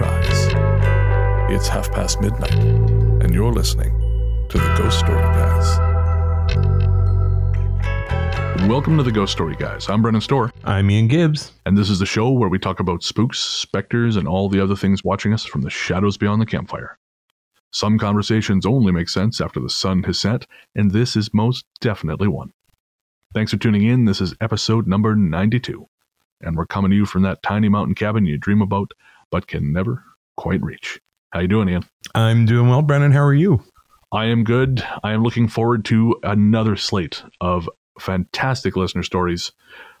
close your eyes. It's half past midnight, and you're listening to the Ghost Story Guys. Welcome to the Ghost Story Guys. I'm Brennan Storr, I'm Ian Gibbs. and this is the show where we talk about spooks, specters, and all the other things watching us from the shadows beyond the campfire. Some conversations only make sense after the sun has set, and this is most definitely one. Thanks for tuning in. This is episode number 92, and we're coming to you from that tiny mountain cabin you dream about but can never quite reach. How you doing, Ian? I'm doing well, Brennan. How are you? I am good. I am looking forward to another slate of fantastic listener stories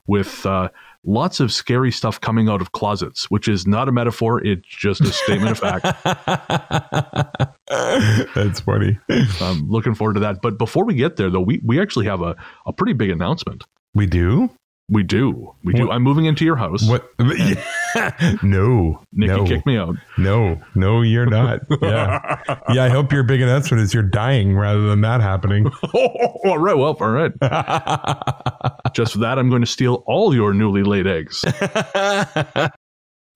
with uh, lots of scary stuff coming out of closets, which is not a metaphor. It's just a statement of fact. That's funny. I'm looking forward to that. But before we get there, though, we, we actually have a, a pretty big announcement. We do? We do. We do. What- I'm moving into your house. What? no. Nikki no, kicked me out. No, no, you're not. Yeah. yeah, I hope your big announcement is you're dying rather than that happening. all right. Well, all right. Just for that, I'm going to steal all your newly laid eggs.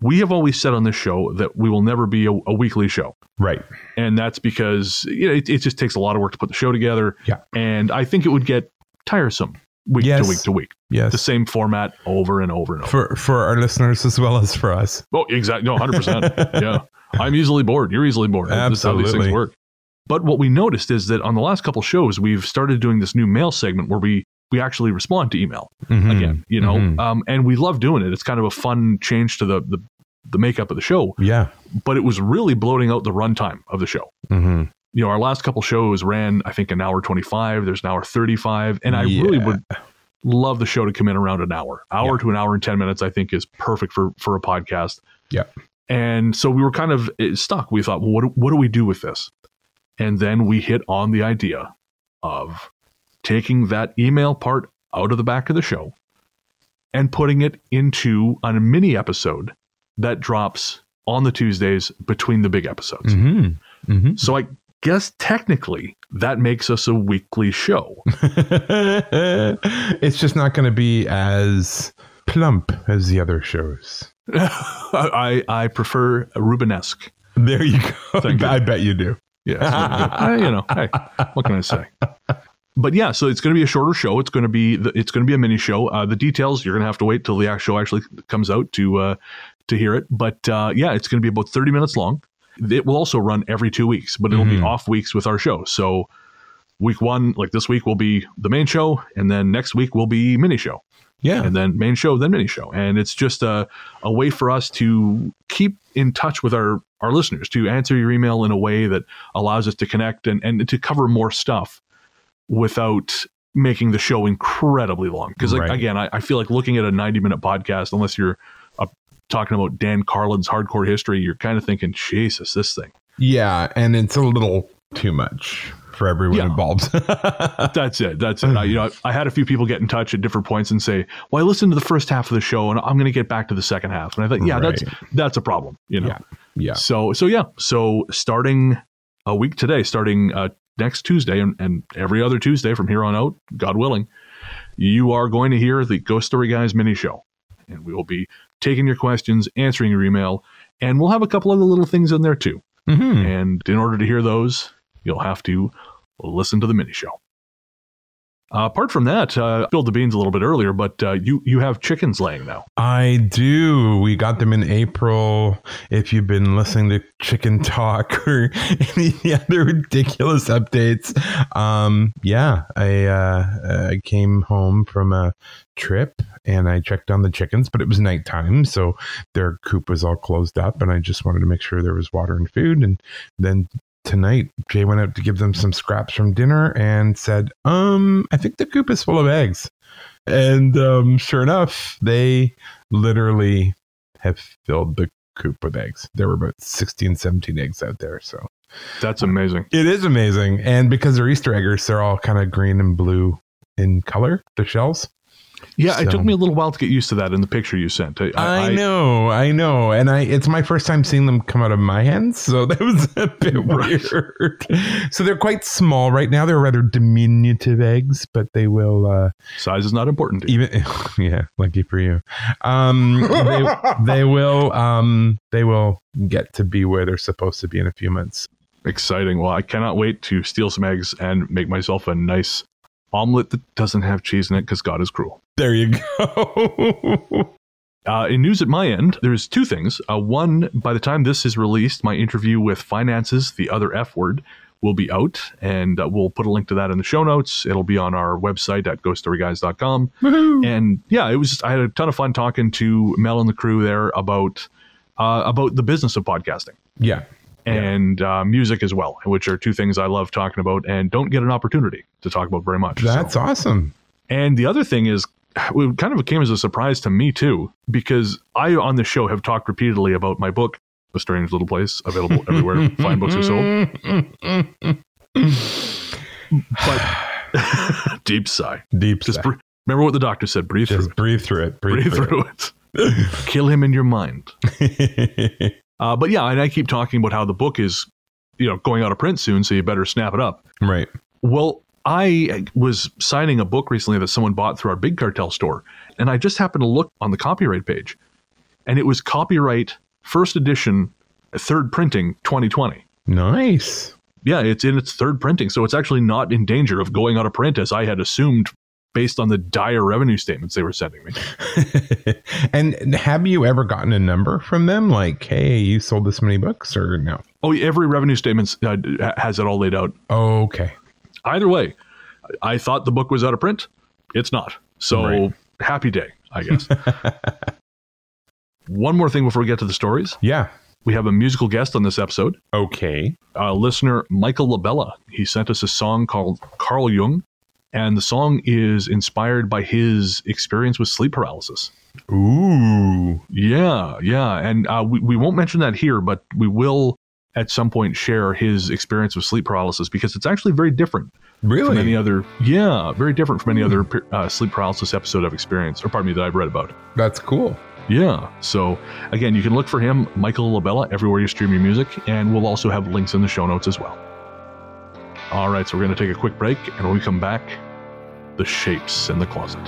We have always said on this show that we will never be a, a weekly show. right. and that's because you know, it, it just takes a lot of work to put the show together. Yeah. and I think it would get tiresome week Yes. to week to week, Yes. the same format over and over and over. For for our listeners as well as for us. oh, exactly, no, hundred percent. Yeah, I'm easily bored. You're easily bored. That's how these things work. But what we noticed is that on the last couple shows, we've started doing this new mail segment where we we actually respond to email Mhm. again. You know, Mhm. um, and we love doing it. It's kind of a fun change to the the the makeup of the show, Yeah. but it was really bloating out the runtime of the show. hmm you know, our last couple shows ran, I think, an hour 25. There's an hour 35. And I really would love the show to come in around an hour. Hour Yeah. to an hour and 10 minutes, I think, is perfect for, for a podcast. Yeah. And so we were kind of eh, stuck. We thought, well, what, do- what do we do with this? And then we hit on the idea of taking that email part out of the back of the show and putting it into a mini episode that drops on the Tuesdays between the big episodes. hmm hmm So I guess technically that makes us a weekly show. it's just not going to be as plump as the other shows. I I prefer Rubenesque. There you go. I bet you do. Yeah, you know, hey, what can I say? But yeah, so it's going to be a shorter show. It's going to be the, it's going to be a mini show. Uh, the details you're going to have to wait till the actual show actually comes out to uh, to hear it. But uh, yeah, it's going to be about 30 minutes long. It will also run every two weeks, but it'll be Mhm. off weeks with our show. So week one, like this week, will be the main show, and then next week will be mini show. Yeah. and then main show, then mini show. And it's just a, a way for us to keep in touch with our, our listeners, to answer your email in a way that allows us to connect and, and to cover more stuff without making the show incredibly long. Because, like, Right. again, I, I feel like looking at a 90 minute podcast, unless you're talking about Dan Carlin's hardcore history, you're kind of thinking, Jesus, this thing. Yeah. And it's a little too much for everyone Yeah. involved. That's it. That's it. I, you know, I had a few people get in touch at different points and say, "Well, I listened to the first half of the show, and I'm going to get back to the second half." And I thought, "Yeah, that's that's a problem." You know. Yeah. yeah. So so yeah. So starting a week today, starting uh, next Tuesday, and, and every other Tuesday from here on out, God willing, you are going to hear the Ghost Story Guys mini show, and we will be taking your questions, answering your email, and we'll have a couple other little things in there too. Mhm. And in order to hear those, you'll have to listen to the mini show. Uh, apart from that, uh, spilled the beans a little bit earlier, but uh, you you have chickens laying now. I do. We got them in April. If you've been listening to Chicken Talk or any other ridiculous updates, um, yeah, I uh, I came home from a trip and I checked on the chickens, but it was nighttime, so their coop was all closed up, and I just wanted to make sure there was water and food. And then tonight, Jay went out to give them some scraps from dinner and said, "Um, I think the coop is full of eggs." And um, sure enough, they literally have filled the coop with eggs. There were about 16, 17 eggs out there. So That's amazing. it is amazing. And because they're Easter eggers, they're all kind of green and blue in color, the shells. Yeah, it took me a little while to get used to that in the picture you sent. I, I, know, I know, and I it's my first time seeing them come out of my hands, so that was a bit weird. So they're quite small right now. They're rather diminutive eggs, but they will uh, size is not important. To you. even yeah, lucky for you. Um, they, they will um, they will get to be where they're supposed to be in a few months. Exciting. Well, I cannot wait to steal some eggs and make myself a nice omelet that doesn't have cheese in it because God is cruel. There you go. Uh, in news at my end, there's two things. Uh, one, by the time this is released, my interview with Finances, the other F word, will be out, and uh, we'll put a link to that in the show notes. It'll be on our website at ghoststoryguys.com. And yeah, it was. I had a ton of fun talking to Mel and the crew there about uh, about the business of podcasting yeah, and uh, music as well, which are two things I love talking about and don't get an opportunity to talk about very much. So- that's awesome. and the other thing is, it kind of came as a surprise to me too, because I on the show have talked repeatedly about my book, A Strange Little Place, available everywhere fine books are sold. But deep sigh. Deep Just sigh. br- remember what the doctor said. Breathe through Just it. breathe through it. Breathe, Breathe through it. Kill him in your mind. Uh, but yeah, and I keep talking about how the book is, you know, going out of print soon, so you better snap it up. right. Well, I was signing a book recently that someone bought through our big cartel store, and I just happened to look on the copyright page, and it was copyright first edition, third printing 2020. Nice. Yeah, it's in its third printing, so it's actually not in danger of going out of print as I had assumed based on the dire revenue statements they were sending me. and have you ever gotten a number from them? Like, hey, you sold this many books, or no? Oh, every revenue statement uh, has it all laid out. Okay. Either way, I thought the book was out of print. It's not. So Right. happy day, I guess. One more thing before we get to the stories. Yeah. We have a musical guest on this episode, Okay. uh, listener Michael Labella. He sent us a song called Carl Jung, and the song is inspired by his experience with sleep paralysis. Ooh. Yeah, yeah. And uh, we, we won't mention that here, but we will at some point share his experience with sleep paralysis because it's actually very different from any other yeah very different from any other uh, sleep paralysis episode i've experienced or pardon me that i've read about That's cool. yeah so again you can look for him michael labella everywhere you stream your music and we'll also have links in the show notes as well all right so we're going to take a quick break and when we come back the shapes in the closet.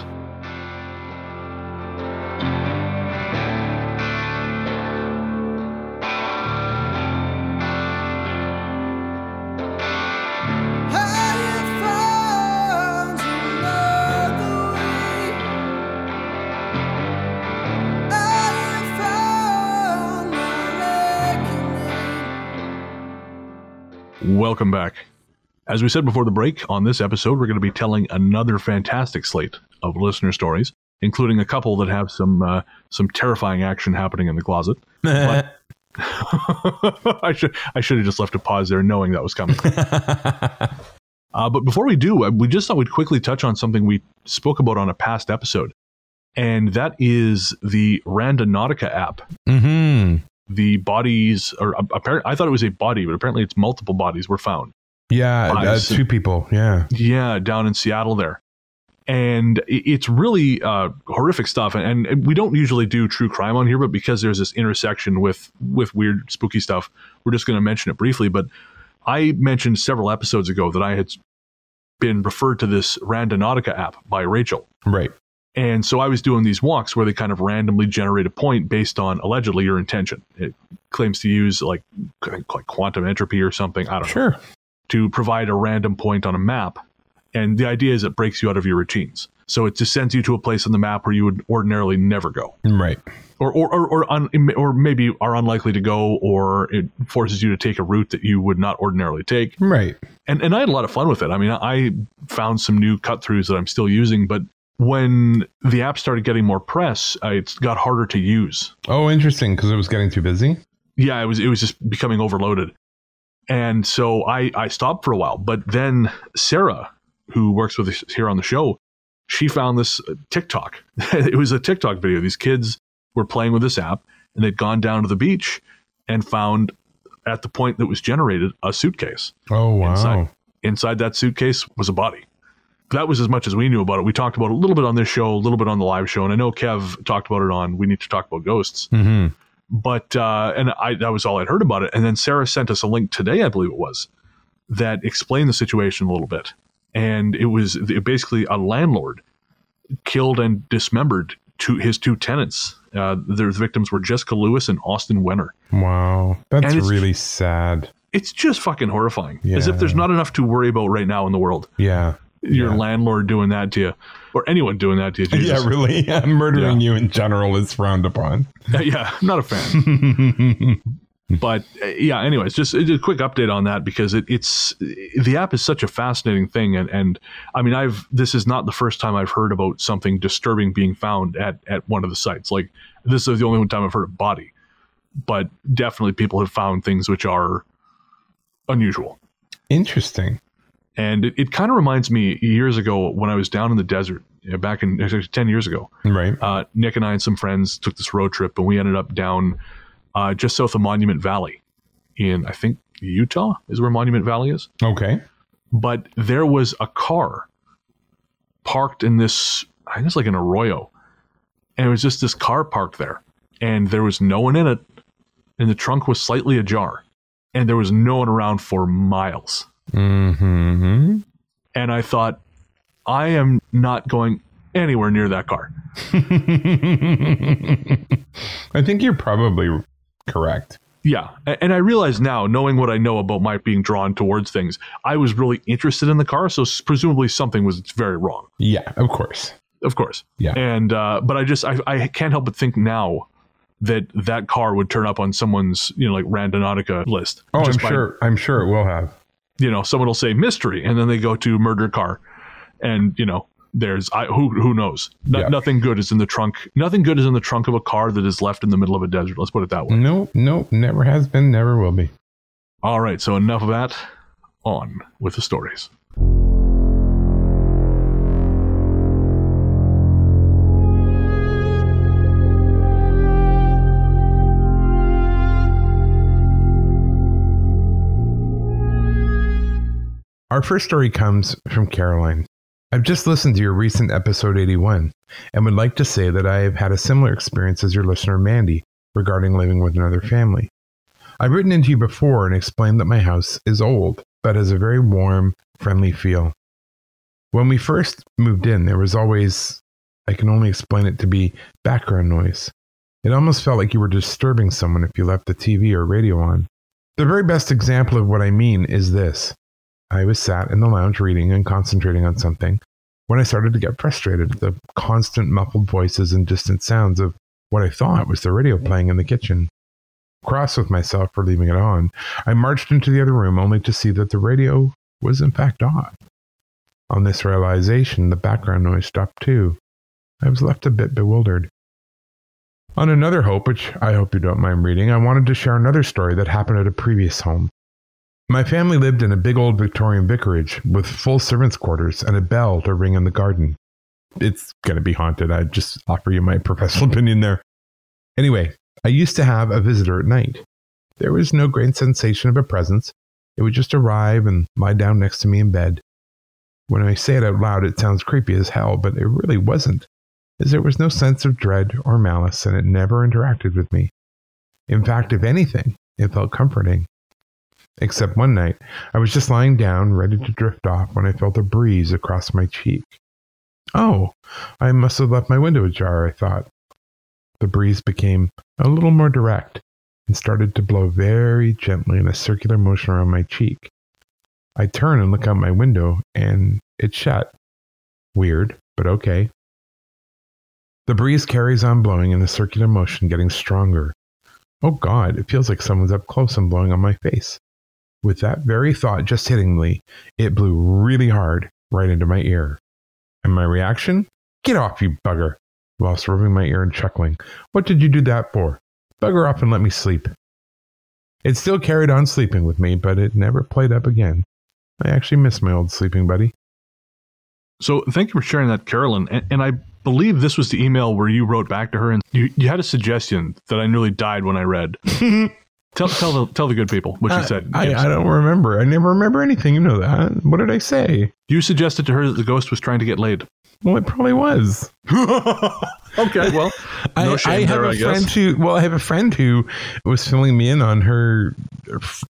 Welcome back as we said before the break on this episode we're going to be telling another fantastic slate of listener stories including a couple that have some uh, some terrifying action happening in the closet But- I should I should have just left a pause there, knowing that was coming. uh, but before we do, uh, we just thought we'd quickly touch on something we spoke about on a past episode, and that is the Randonautica app. hmm The bodies, or uh, apparently, I thought it was a body, but apparently it's multiple bodies were found. Yeah, uh, two people. Yeah. Yeah, down in Seattle there. And it's really uh, horrific stuff. And, and we don't usually do true crime on here, but because there's this intersection with with weird, spooky stuff, we're just going to mention it briefly. But I mentioned several episodes ago that I had been referred to this Randonautica app by Rachel. Right. And so I was doing these walks where they kind of randomly generate a point based on allegedly your intention. It claims to use like like quantum entropy or something. I don't know Sure. To provide a random point on a map. And the idea is it breaks you out of your routines. So it just sends you to a place on the map where you would ordinarily never go, Right. or or or or, un, or maybe are unlikely to go, or it forces you to take a route that you would not ordinarily take. Right. And and I had a lot of fun with it. I mean, I found some new cut throughs that I'm still using, but when the app started getting more press, uh, it got harder to use. Oh, interesting. Because it was getting too busy. yeah, it was it was just becoming overloaded. And so I I stopped for a while, but then Sarah, who works with us here on the show, she found this uh, TikTok. it was a TikTok video. These kids were playing with this app and they'd gone down to the beach and found at the point that was generated a suitcase. Oh wow. Inside. Inside that suitcase was a body. that was as much as we knew about it. We talked about it a little bit on this show, a little bit on the live show, and I know Kev talked about it on We Need to Talk About Ghosts. Mm-hmm. But uh, and I that was all I'd heard about it. And then Sarah sent us a link today, I believe it was, that explained the situation a little bit. And it was basically a landlord killed and dismembered two his two tenants. Uh, their victims were Jessica Lewis and Austin Wenner. Wow, that's really sad. It's just fucking horrifying. As if there's not enough to worry about right now in the world. Yeah. Your Yeah. landlord doing that to you, or anyone doing that to you. Jesus. Yeah, really. Yeah, murdering you in general is frowned upon. yeah, I'm not a fan. but uh, yeah, anyways, just uh, a quick update on that because it, it's the app is such a fascinating thing, and and I mean, I've this is not the first time I've heard about something disturbing being found at at one of the sites. Like this is the only one time I've heard of body, but definitely people have found things which are unusual. Interesting. And it, it kind of reminds me years ago when I was down in the desert, you know, back in actually 10 years ago. Right. Uh, Nick and I and some friends took this road trip, and we ended up down uh, just south of Monument Valley in, I think, Utah is where Monument Valley is. Okay. But there was a car parked in this, I think it's like an arroyo. And it was just this car parked there. And there was no one in it. And the trunk was slightly ajar. And there was no one around for miles. Mm-hmm. And I thought, I am not going anywhere near that car. I think you're probably correct. Yeah, and I realize now, knowing what I know about my being drawn towards things, I was really interested in the car, so presumably something was very wrong. Yeah, of course. Of course. Yeah. And uh, but I just I, I can't help but think now that that car would turn up on someone's you know like Randonautica list. Oh, I'm by- sure. I'm sure it will have. You know, someone will say mystery, and then they go to murder car, and you know. There's I who who knows. No, Yeah. Nothing good is in the trunk. Nothing good is in the trunk of a car that is left in the middle of a desert. Let's put it that way. No, no, never has been, never will be. All right, so enough of that. On with the stories. Our first story comes from Caroline. I've just listened to your recent episode 81 and would like to say that I have had a similar experience as your listener Mandy regarding living with another family. I've written into you before and explained that my house is old, but has a very warm, friendly feel. When we first moved in, there was always, I can only explain it to be background noise. It almost felt like you were disturbing someone if you left the TV or radio on. The very best example of what I mean is this. I was sat in the lounge reading and concentrating on something when I started to get frustrated at the constant muffled voices and distant sounds of what I thought was the radio playing in the kitchen. Cross with myself for leaving it on, I marched into the other room only to see that the radio was in fact off. On this realization, the background noise stopped too. I was left a bit bewildered. On another hope, which I hope you don't mind reading, I wanted to share another story that happened at a previous home. My family lived in a big old Victorian vicarage with full servants' quarters and a bell to ring in the garden. It's going to be haunted. I just offer you my professional opinion there. Anyway, I used to have a visitor at night. There was no great sensation of a presence. It would just arrive and lie down next to me in bed. When I say it out loud, it sounds creepy as hell, but it really wasn't, as there was no sense of dread or malice, and it never interacted with me. In fact, if anything, it felt comforting. Except one night, I was just lying down, ready to drift off, when I felt a breeze across my cheek. Oh, I must have left my window ajar, I thought. The breeze became a little more direct and started to blow very gently in a circular motion around my cheek. I turn and look out my window, and it's shut. Weird, but okay. The breeze carries on blowing in the circular motion, getting stronger. Oh God, it feels like someone's up close and blowing on my face. With that very thought just hitting me, it blew really hard right into my ear. And my reaction? Get off, you bugger! Whilst rubbing my ear and chuckling. What did you do that for? Bugger off and let me sleep. It still carried on sleeping with me, but it never played up again. I actually miss my old sleeping buddy. So thank you for sharing that, Carolyn. And, and I believe this was the email where you wrote back to her and you, you had a suggestion that I nearly died when I read. Tell tell the tell the good people what you said. I, I don't remember. I never remember anything. You know that. What did I say? you suggested to her that the ghost was trying to get laid. Well, it probably was. Okay, well, no I, I have there, a I friend who. Well, I have a friend who was filling me in on her,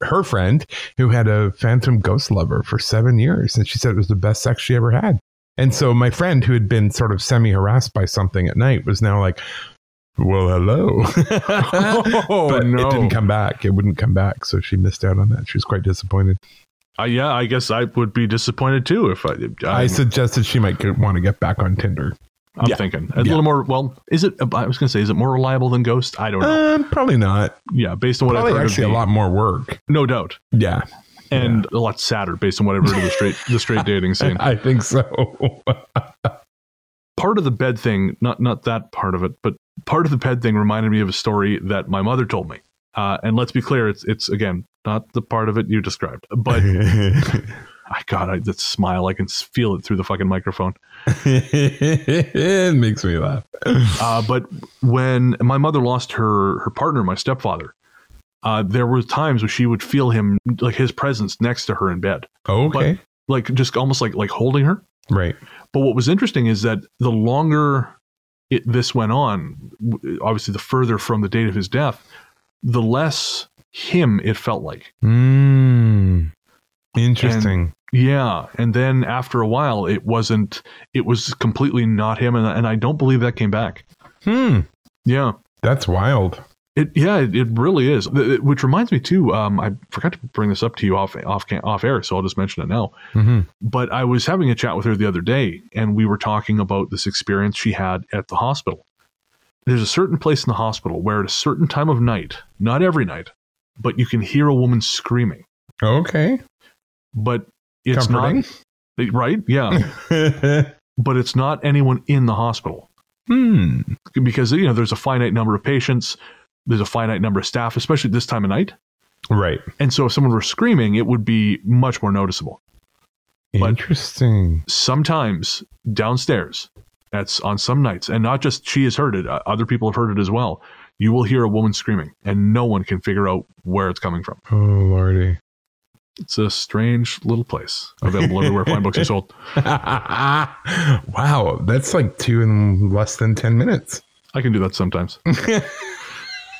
her friend who had a phantom ghost lover for seven years, and she said it was the best sex she ever had. And so my friend, who had been sort of semi harassed by something at night, was now like, "Well, hello." Oh, but no. it didn't come back. It wouldn't come back, so she missed out on that. She was quite disappointed. Uh, yeah, I guess I would be disappointed too if I. I I'm, suggested she might get, want to get back on Tinder. I'm yeah. thinking a Yeah. little more. Well, is it? I was going to say, is it more reliable than Ghost? I don't know. Uh, probably not. yeah, based on what Probably I've heard, actually of a lot more work. no doubt, Yeah, and a lot sadder based on what I've heard of the straight the straight dating scene. I think so. part of the bed thing, not not that part of it, but part of the bed thing reminded me of a story that my mother told me. Uh, and let's be clear, it's it's again not the part of it you described, but I God, I, that smile, I can feel it through the fucking microphone. it makes me laugh. Uh, but when my mother lost her her partner, my stepfather, uh, there were times where she would feel him like his presence next to her in bed, Okay, like just almost like like holding her. Right. But what was interesting is that the longer it, this went on, obviously the further from the date of his death, the less him it felt like. Mm, interesting. Yeah, and then after a while, it wasn't. It was completely not him, and, and I don't believe that came back. hmm, Yeah, that's wild. It yeah, it, it really is. It- Which reminds me too. Um, I forgot to bring this up to you off off off air, so I'll just mention it now. hmm But I was having a chat with her the other day, and we were talking about this experience she had at the hospital. There's a certain place in the hospital where at a certain time of night, not every night, but you can hear a woman screaming. Okay, But it's comforting. not right, yeah. but it's not anyone in the hospital hmm. because you know there's a finite number of patients, there's a finite number of staff, especially this time of night. Right. And so if someone were screaming, it would be much more noticeable. But- Interesting. sometimes downstairs that's on some nights and not just she has heard it uh, other people have heard it as well you will hear a woman screaming and no one can figure out where it's coming from Oh lordy. it's a strange little place available everywhere fine books are sold wow, that's like two in less than ten minutes. i can do that sometimes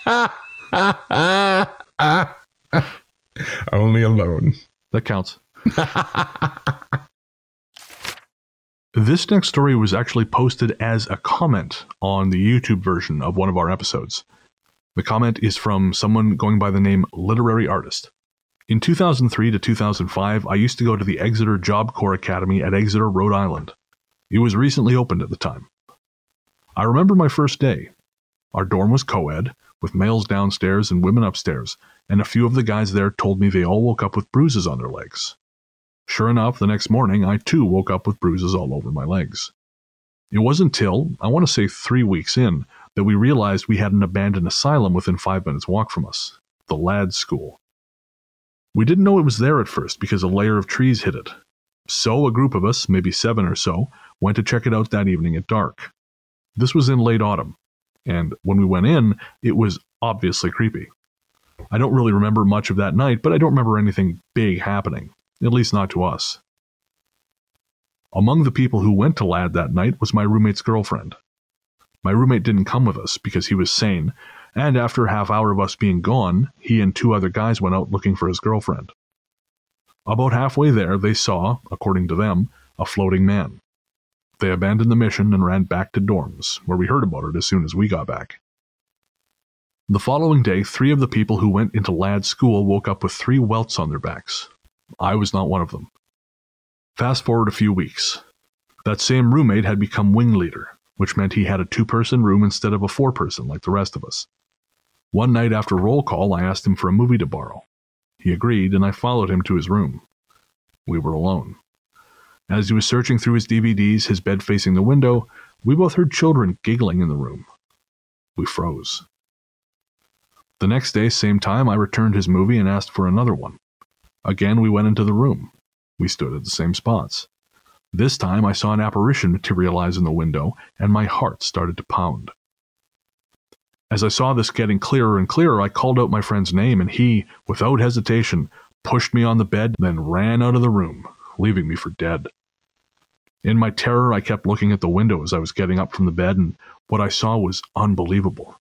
Only alone. that counts this next story was actually posted as a comment on the youtube version of one of our episodes the comment is from someone going by the name literary artist In 2003 to 2005, I used to go to the Exeter Job Corps Academy at Exeter, Rhode Island. It was recently opened at the time. I remember my first day. Our dorm was co ed, with males downstairs and women upstairs, and a few of the guys there told me they all woke up with bruises on their legs. Sure enough, the next morning, I too woke up with bruises all over my legs. It wasn't till, I want to say three weeks in, that we realized we had an abandoned asylum within five minutes' walk from us the Ladd's School. We didn't know it was there at first because a layer of trees hid it. So a group of us, maybe seven or so, went to check it out that evening at dark. This was in late autumn, and when we went in, it was obviously creepy. I don't really remember much of that night, but I don't remember anything big happening, at least not to us. Among the people who went to Ladd that night was my roommate's girlfriend. My roommate didn't come with us because he was sane, and after a half hour of us being gone, he and two other guys went out looking for his girlfriend. About halfway there, they saw, according to them, a floating man. They abandoned the mission and ran back to dorms, where we heard about it as soon as we got back. The following day, three of the people who went into Ladd's school woke up with three welts on their backs. I was not one of them. Fast forward a few weeks. That same roommate had become wing leader, which meant he had a two person room instead of a four person like the rest of us. One night after roll call, I asked him for a movie to borrow. He agreed, and I followed him to his room. We were alone. As he was searching through his DVDs, his bed facing the window, we both heard children giggling in the room. We froze. The next day, same time, I returned his movie and asked for another one. Again, we went into the room. We stood at the same spots. This time, I saw an apparition materialize in the window, and my heart started to pound. As I saw this getting clearer and clearer, I called out my friend's name, and he, without hesitation, pushed me on the bed, then ran out of the room, leaving me for dead. In my terror, I kept looking at the window as I was getting up from the bed, and what I saw was unbelievable.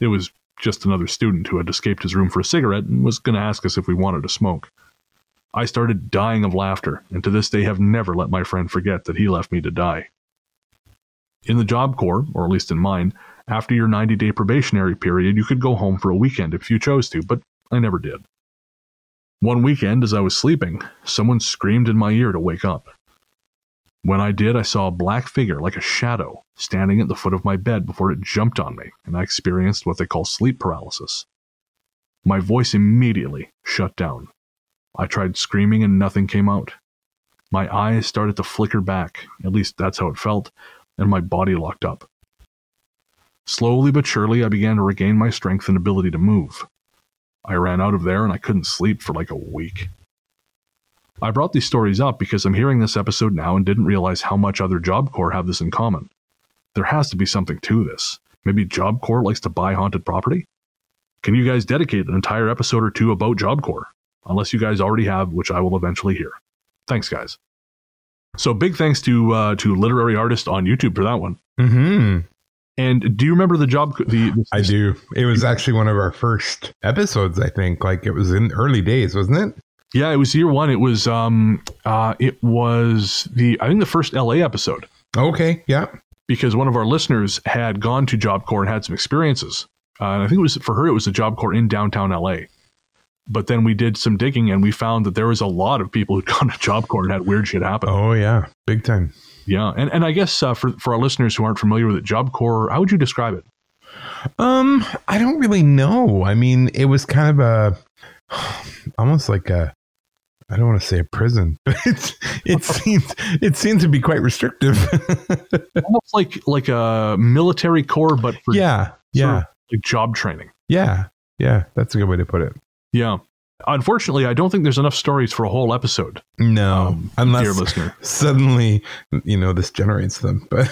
It was just another student who had escaped his room for a cigarette and was going to ask us if we wanted to smoke. I started dying of laughter, and to this day have never let my friend forget that he left me to die. In the Job Corps, or at least in mine, after your 90 day probationary period, you could go home for a weekend if you chose to, but I never did. One weekend, as I was sleeping, someone screamed in my ear to wake up. When I did, I saw a black figure like a shadow standing at the foot of my bed before it jumped on me, and I experienced what they call sleep paralysis. My voice immediately shut down. I tried screaming and nothing came out. My eyes started to flicker back, at least that's how it felt, and my body locked up. Slowly but surely, I began to regain my strength and ability to move. I ran out of there and I couldn't sleep for like a week. I brought these stories up because I'm hearing this episode now and didn't realize how much other Job Corps have this in common. There has to be something to this. Maybe Job Corps likes to buy haunted property? Can you guys dedicate an entire episode or two about Job Corps? Unless you guys already have, which I will eventually hear. Thanks, guys. So big thanks to uh, to literary artist on YouTube for that one. hmm And do you remember the job? The, the I do. It was actually one of our first episodes, I think. Like it was in early days, wasn't it? Yeah, it was year one. It was um uh it was the I think the first LA episode Okay. Yeah. because one of our listeners had gone to Job Corps and had some experiences. Uh, and I think it was for her. It was a Job Corps in downtown LA. But then we did some digging and we found that there was a lot of people who'd gone to Job Corps and had weird shit happen. Oh, yeah. Big time. Yeah, and and I guess uh, for for our listeners who aren't familiar with it, Job Corps, how would you describe it? Um, I don't really know. I mean, it was kind of a almost like a I don't want to say a prison, but it's it seems it seems to be quite restrictive. Almost like like a military corps, but for yeah. Yeah. like job training. Yeah. Yeah. That's a good way to put it. Yeah. Unfortunately, I don't think there's enough stories for a whole episode, No. um, unless dear listener. suddenly, you know, this generates them. But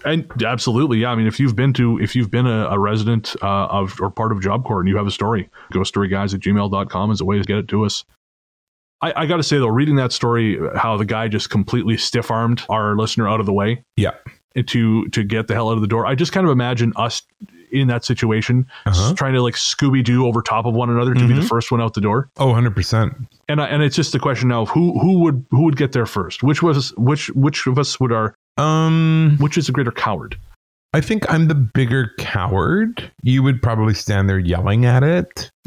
And absolutely, yeah. I mean, if you've been to, if you've been a, a resident uh, of or part of Job Corps and you have a story, ghoststoryguys at gmail.com is a way to get it to us. I, I got to say, though, reading that story, how the guy just completely stiff armed our listener out of the way yeah. to to get the hell out of the door. I just kind of imagine us in that situation, Uh-huh. trying to like Scooby Doo over top of one another to be the Mhm. first one out the door. Oh, 100%. And I, and it's just the question now of who who would who would get there first? Which was which which of us would our Um, which is a greater coward? I think I'm the bigger coward. You would probably stand there yelling at it,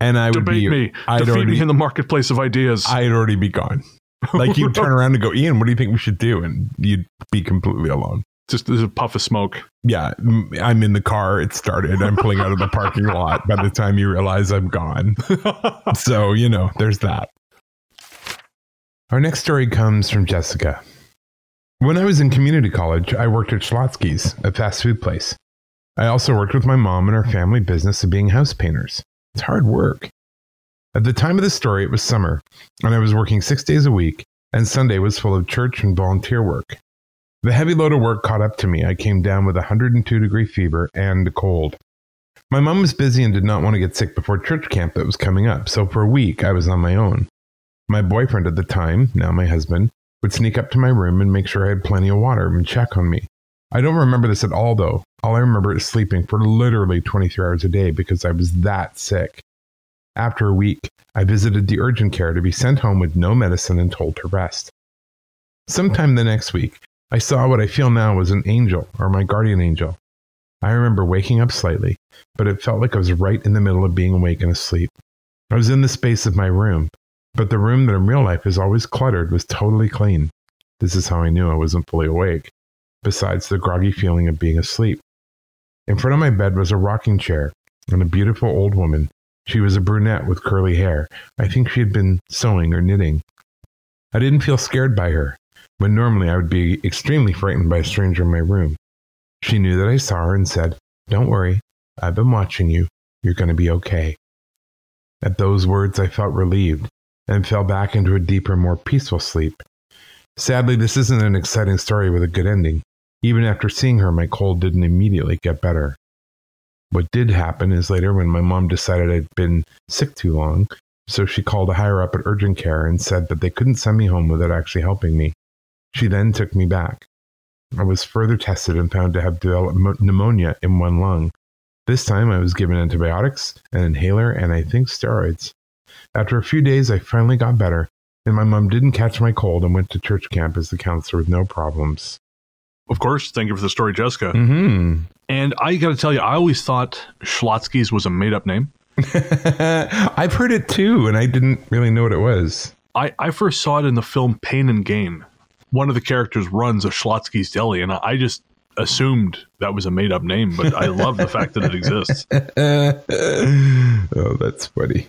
and I would Debate be. me. I'd Defeat already, me in the marketplace of ideas. I'd already be gone. Like you'd turn around and go, Ian, what do you think we should do? And you'd be completely alone. Just there's a puff of smoke. Yeah, I'm in the car. It started. I'm pulling out of the parking lot by the time you realize I'm gone. So, you know, there's that. Our next story comes from Jessica. When I was in community college, I worked at Schlotzsky's, a fast food place. I also worked with my mom in our family business of being house painters. It's hard work. At the time of the story, it was summer, and I was working six days a week, and Sunday was full of church and volunteer work. The heavy load of work caught up to me. I came down with a 102 degree fever and a cold. My mom was busy and did not want to get sick before church camp that was coming up, so for a week I was on my own. My boyfriend at the time, now my husband, would sneak up to my room and make sure I had plenty of water and check on me. I don't remember this at all, though. All I remember is sleeping for literally 23 hours a day because I was that sick. After a week, I visited the urgent care to be sent home with no medicine and told to rest. Sometime the next week, I saw what I feel now was an angel or my guardian angel. I remember waking up slightly, but it felt like I was right in the middle of being awake and asleep. I was in the space of my room, but the room that in real life is always cluttered was totally clean. This is how I knew I wasn't fully awake, besides the groggy feeling of being asleep. In front of my bed was a rocking chair and a beautiful old woman. She was a brunette with curly hair. I think she had been sewing or knitting. I didn't feel scared by her, when normally I would be extremely frightened by a stranger in my room. She knew that I saw her and said, Don't worry, I've been watching you. You're going to be okay. At those words, I felt relieved and fell back into a deeper, more peaceful sleep. Sadly, this isn't an exciting story with a good ending. Even after seeing her, my cold didn't immediately get better. What did happen is later when my mom decided I'd been sick too long, so she called a higher up at urgent care and said that they couldn't send me home without actually helping me. She then took me back. I was further tested and found to have developed pneumonia in one lung. This time I was given antibiotics, an inhaler, and I think steroids. After a few days, I finally got better, and my mom didn't catch my cold and went to church camp as the counselor with no problems. Of course, thank you for the story, Jessica. Mm-hmm. And I got to tell you, I always thought Schlotzsky's was a made up name. I've heard it too, and I didn't really know what it was. I, I first saw it in the film Pain and Gain. One of the characters runs a Schlotzsky's Deli, and I just assumed that was a made up name, but I love the fact that it exists. oh, that's funny.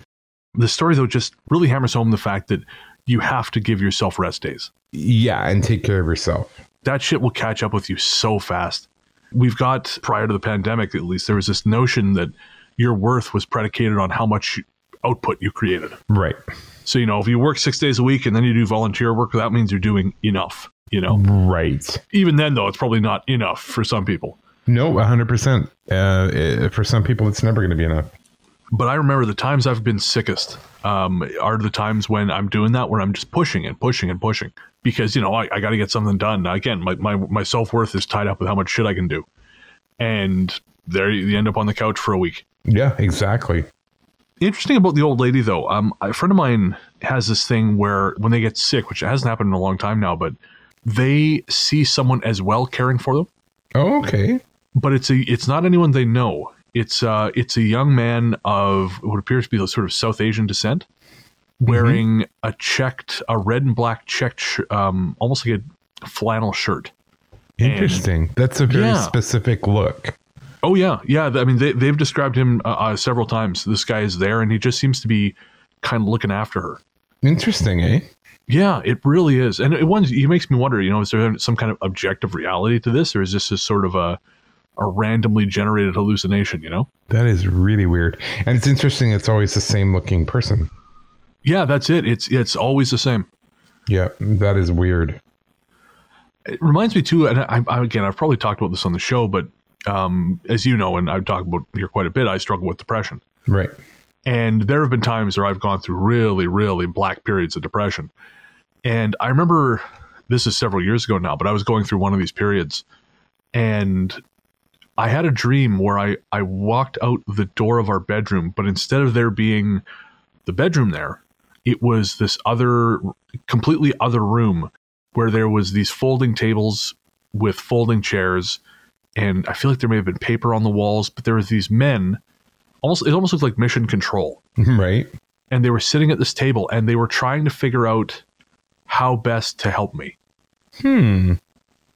The story, though, just really hammers home the fact that you have to give yourself rest days. Yeah, and take care of yourself. That shit will catch up with you so fast. We've got, prior to the pandemic at least, there was this notion that your worth was predicated on how much output you created. Right. So, you know, if you work six days a week and then you do volunteer work, that means you're doing enough, you know? Right. Even then, though, it's probably not enough for some people. No, 100%. Uh, for some people, it's never going to be enough. But I remember the times I've been sickest um, are the times when I'm doing that, where I'm just pushing and pushing and pushing because, you know, I, I got to get something done. Again, my, my, my self worth is tied up with how much shit I can do. And there you end up on the couch for a week. Yeah, exactly. Interesting about the old lady, though. Um, a friend of mine has this thing where when they get sick, which hasn't happened in a long time now, but they see someone as well caring for them. Oh, okay. But it's a it's not anyone they know. It's uh it's a young man of what appears to be the sort of South Asian descent, wearing a checked a red and black checked sh- um almost like a flannel shirt. Interesting. That's a very Yeah. specific look. Oh yeah, yeah. I mean, they they've described him uh, uh, several times. This guy is there, and he just seems to be kind of looking after her. Interesting, eh? Yeah, it really is, and it ones it makes me wonder. You know, is there some kind of objective reality to this, or is this just sort of a a randomly generated hallucination? You know? That is really weird. And it's interesting it's always the same looking person. Yeah, that's it. It's it's always the same. Yeah, that is weird. It reminds me too, and I, I, again, I've probably talked about this on the show, but um, as you know, and I've talked about here quite a bit, I struggle with depression. Right. And there have been times where I've gone through really, really black periods of depression. And I remember this is several years ago now, but I was going through one of these periods and I had a dream where I, I walked out the door of our bedroom, but instead of there being the bedroom there, it was this other, completely other room where there was these folding tables with folding chairs. And I feel like there may have been paper on the walls, but there were these men almost, it almost looked like mission control Right. and they were sitting at this table and they were trying to figure out how best to help me. Hmm.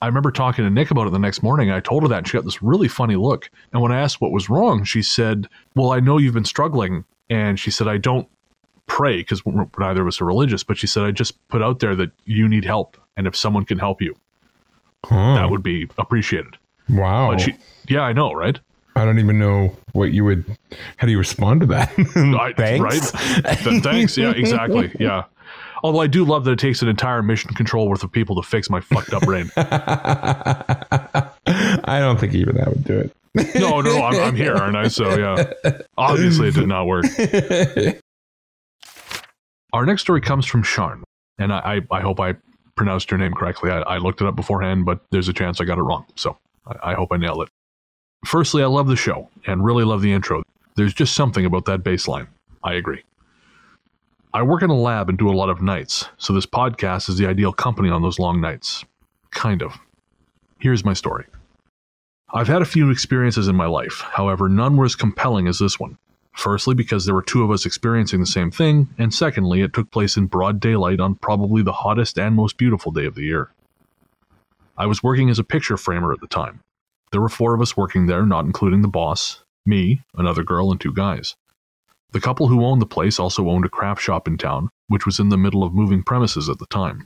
I remember talking to Nick about it the next morning. I told her that and she got this really funny look. And when I asked what was wrong, she said, Well, I know you've been struggling. And she said, I don't pray because neither of us are religious, but she said, I just put out there that you need help. And if someone can help you, that would be appreciated. Wow. But she, yeah, I know, right? I don't even know what you would. How do you respond to that? I- Thanks. Right? Th- thanks. Yeah, exactly. Yeah. Although I do love that it takes an entire mission control worth of people to fix my fucked up brain. I don't think even that would do it. No, no, I'm, I'm here, aren't I? So, yeah. Obviously, it did not work. Our next story comes from Sharn, and I, I, I hope I pronounced your name correctly. I, I looked it up beforehand, but there's a chance I got it wrong. So, I, hope I nailed it. Firstly, I love the show and really love the intro. There's just something about that bass line. I agree. I work in a lab and do a lot of nights, so this podcast is the ideal company on those long nights. Kind of. Here's my story. I've had a few experiences in my life, however, none were as compelling as this one. Firstly, because there were two of us experiencing the same thing, and secondly, it took place in broad daylight on probably the hottest and most beautiful day of the year. I was working as a picture framer at the time. There were four of us working there, not including the boss, me, another girl, and two guys. The couple who owned the place also owned a craft shop in town, which was in the middle of moving premises at the time.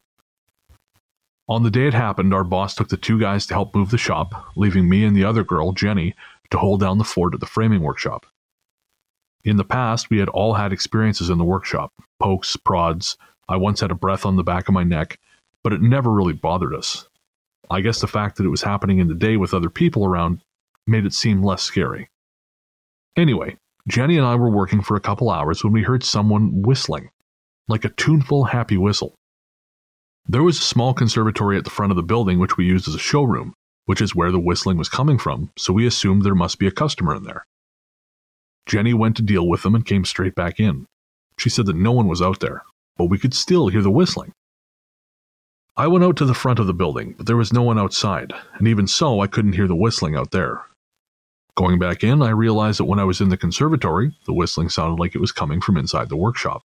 On the day it happened, our boss took the two guys to help move the shop, leaving me and the other girl, Jenny, to hold down the fort at the framing workshop. In the past, we had all had experiences in the workshop pokes, prods. I once had a breath on the back of my neck, but it never really bothered us. I guess the fact that it was happening in the day with other people around made it seem less scary. Anyway, Jenny and I were working for a couple hours when we heard someone whistling, like a tuneful, happy whistle. There was a small conservatory at the front of the building which we used as a showroom, which is where the whistling was coming from, so we assumed there must be a customer in there. Jenny went to deal with them and came straight back in. She said that no one was out there, but we could still hear the whistling. I went out to the front of the building, but there was no one outside, and even so, I couldn't hear the whistling out there. Going back in, I realized that when I was in the conservatory, the whistling sounded like it was coming from inside the workshop.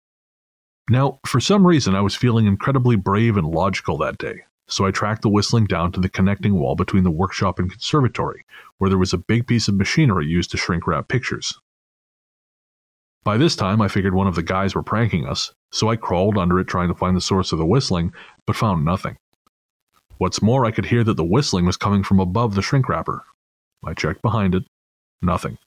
Now, for some reason, I was feeling incredibly brave and logical that day, so I tracked the whistling down to the connecting wall between the workshop and conservatory, where there was a big piece of machinery used to shrink wrap pictures. By this time, I figured one of the guys were pranking us, so I crawled under it trying to find the source of the whistling, but found nothing. What's more, I could hear that the whistling was coming from above the shrink wrapper. I checked behind it. Nothing.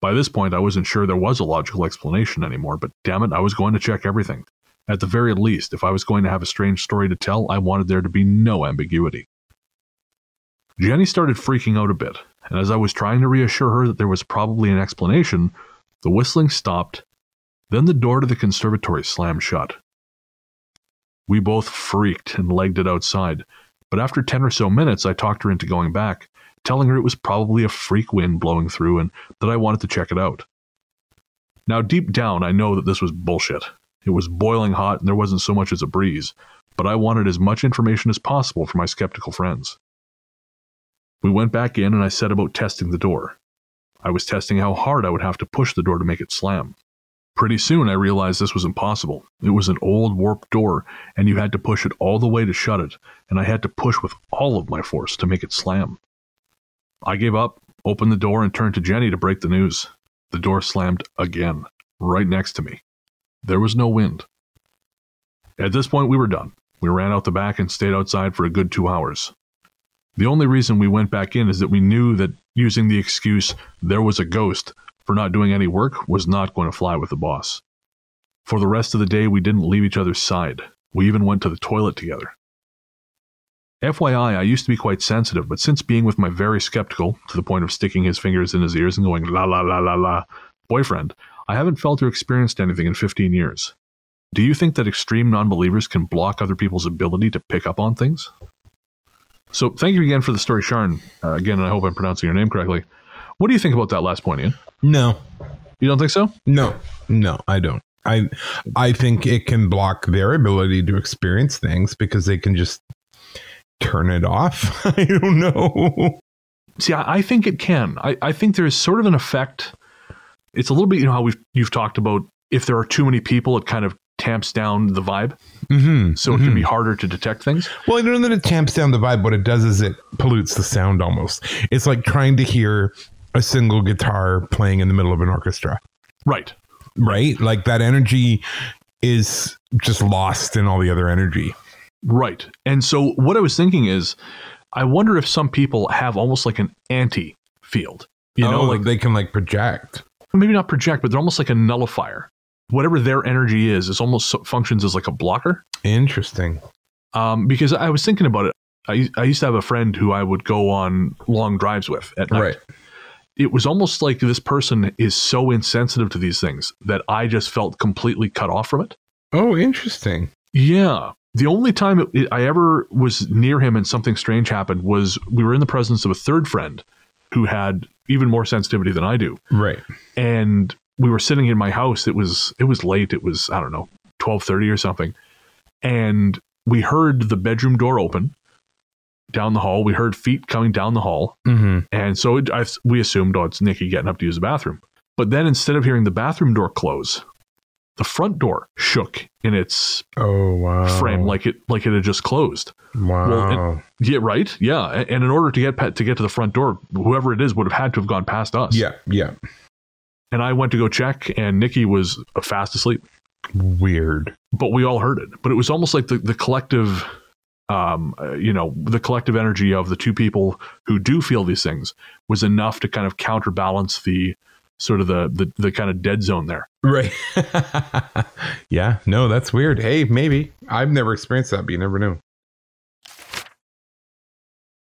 By this point, I wasn't sure there was a logical explanation anymore, but damn it, I was going to check everything. At the very least, if I was going to have a strange story to tell, I wanted there to be no ambiguity. Jenny started freaking out a bit, and as I was trying to reassure her that there was probably an explanation, the whistling stopped. Then the door to the conservatory slammed shut. We both freaked and legged it outside, but after 10 or so minutes, I talked her into going back, telling her it was probably a freak wind blowing through and that I wanted to check it out. Now, deep down, I know that this was bullshit. It was boiling hot and there wasn't so much as a breeze, but I wanted as much information as possible for my skeptical friends. We went back in and I set about testing the door. I was testing how hard I would have to push the door to make it slam. Pretty soon I realized this was impossible. It was an old warped door, and you had to push it all the way to shut it, and I had to push with all of my force to make it slam. I gave up, opened the door, and turned to Jenny to break the news. The door slammed again, right next to me. There was no wind. At this point, we were done. We ran out the back and stayed outside for a good two hours. The only reason we went back in is that we knew that using the excuse, there was a ghost, for not doing any work was not going to fly with the boss. For the rest of the day, we didn't leave each other's side. We even went to the toilet together. FYI, I used to be quite sensitive, but since being with my very skeptical, to the point of sticking his fingers in his ears and going la la la la la, boyfriend, I haven't felt or experienced anything in 15 years. Do you think that extreme non-believers can block other people's ability to pick up on things? So, thank you again for the story, Sharon. Uh, again, I hope I'm pronouncing your name correctly. What do you think about that last point, Ian? No, You don't think so? no, no, I don't. I I think it can block their ability to experience things because they can just turn it off. I don't know. See, I, I think it can. I, I think there's sort of an effect. It's a little bit, you know, how we've you've talked about if there are too many people, it kind of tamps down the vibe, Mm-hmm. so it can be harder to detect things. Well, I don't know that it tamps down the vibe. What it does is it pollutes the sound almost. It's like trying to hear a single guitar playing in the middle of an orchestra, Right. right? Like that energy is just lost in all the other energy. Right. And so what I was thinking is, I wonder if some people have almost like an anti field. You know, oh, like they can like project. maybe not project, but they're almost like a nullifier. Whatever their energy is, it almost functions as like a blocker. Interesting. Um, because I was thinking about it. I, I used to have a friend who I would go on long drives with at night. Right. It was almost like this person is so insensitive to these things that I just felt completely cut off from it. Oh, interesting. Yeah. The only time it, it- I ever was near him and something strange happened was we were in the presence of a third friend who had even more sensitivity than I do. Right. And we were sitting in my house. It was it was late. It was, I don't know, 12:30 or something. And we heard the bedroom door open down the hall. We heard feet coming down the hall. Mm-hmm. And so it, I, we assumed, oh, it's Nikki getting up to use the bathroom. But then instead of hearing the bathroom door close, the front door shook in its Oh wow. frame like it like it had just closed. Wow. Well, Yeah, right. Yeah, and in order to get to get to the front door, whoever it is would have had to have gone past us. yeah. Yeah. And I went to go check, and Nikki was fast asleep, Weird. but we all heard it. But it was almost like the the collective, um, uh, you know, the collective energy of the two people who do feel these things was enough to kind of counterbalance the sort of the the, the kind of dead zone there. Right. yeah. No, that's weird. Hey, maybe I've never experienced that, but you never know.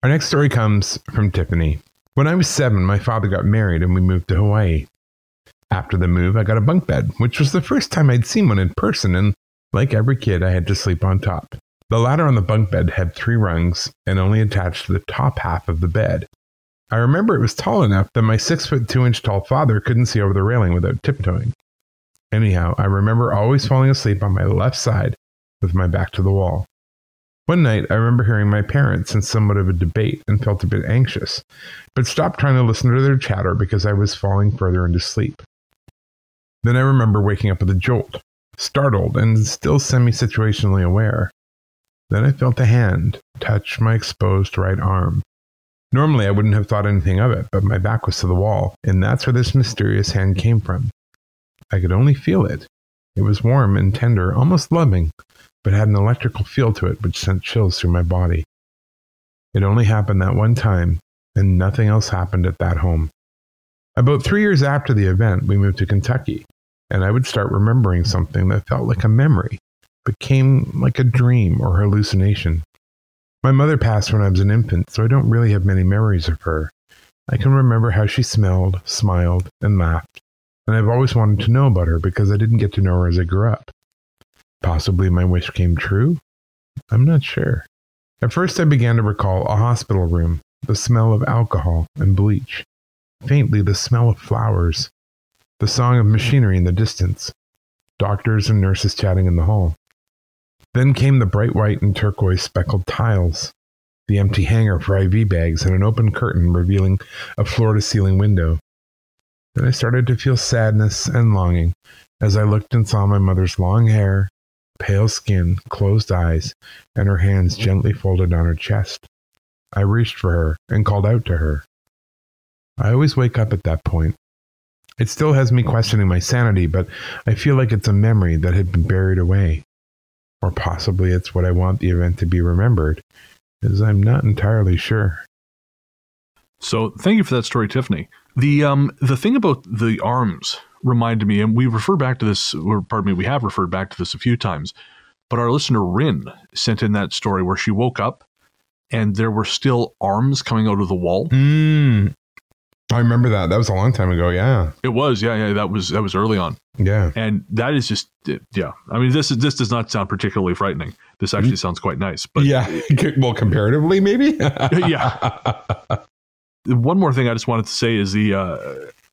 Our next story comes from Tiffany. When I was seven, my father got married and we moved to Hawaii. After the move, I got a bunk bed, which was the first time I'd seen one in person, and like every kid, I had to sleep on top. The ladder on the bunk bed had three rungs and only attached to the top half of the bed. I remember it was tall enough that my six foot two inch tall father couldn't see over the railing without tiptoeing. Anyhow, I remember always falling asleep on my left side with my back to the wall. One night, I remember hearing my parents in somewhat of a debate and felt a bit anxious, but stopped trying to listen to their chatter because I was falling further into sleep. Then I remember waking up with a jolt, startled and still semi situationally aware. Then I felt a hand touch my exposed right arm. Normally, I wouldn't have thought anything of it, but my back was to the wall, and that's where this mysterious hand came from. I could only feel it. It was warm and tender, almost loving, but had an electrical feel to it which sent chills through my body. It only happened that one time, and nothing else happened at that home. About three years after the event, we moved to Kentucky, and I would start remembering something that felt like a memory, but came like a dream or hallucination. My mother passed when I was an infant, so I don't really have many memories of her. I can remember how she smelled, smiled, and laughed, and I've always wanted to know about her because I didn't get to know her as I grew up. Possibly my wish came true? I'm not sure. At first, I began to recall a hospital room, the smell of alcohol and bleach, faintly the smell of flowers, the song of machinery in the distance, doctors and nurses chatting in the hall. Then came the bright white and turquoise speckled tiles, the empty hanger for IV bags, and an open curtain revealing a floor to ceiling window. Then I started to feel sadness and longing as I looked and saw my mother's long hair, pale skin, closed eyes, and her hands gently folded on her chest. I reached for her and called out to her. I always wake up at that point. It still has me questioning my sanity, but I feel like it's a memory that had been buried away. Or possibly it's what I want the event to be remembered, as I'm not entirely sure. So thank you for that story, Tiffany. The um the thing about the arms reminded me, and we refer back to this, or pardon me, we have referred back to this a few times. But our listener Rin sent in that story where she woke up and there were still arms coming out of the wall. Mm, I remember that. That was a long time ago. Yeah. It was, yeah, yeah. That was that was early on, Yeah. and that is just, yeah. I mean, this is this does not sound particularly frightening. This actually sounds quite nice, but yeah. well, comparatively, maybe. yeah. One more thing I just wanted to say is the uh,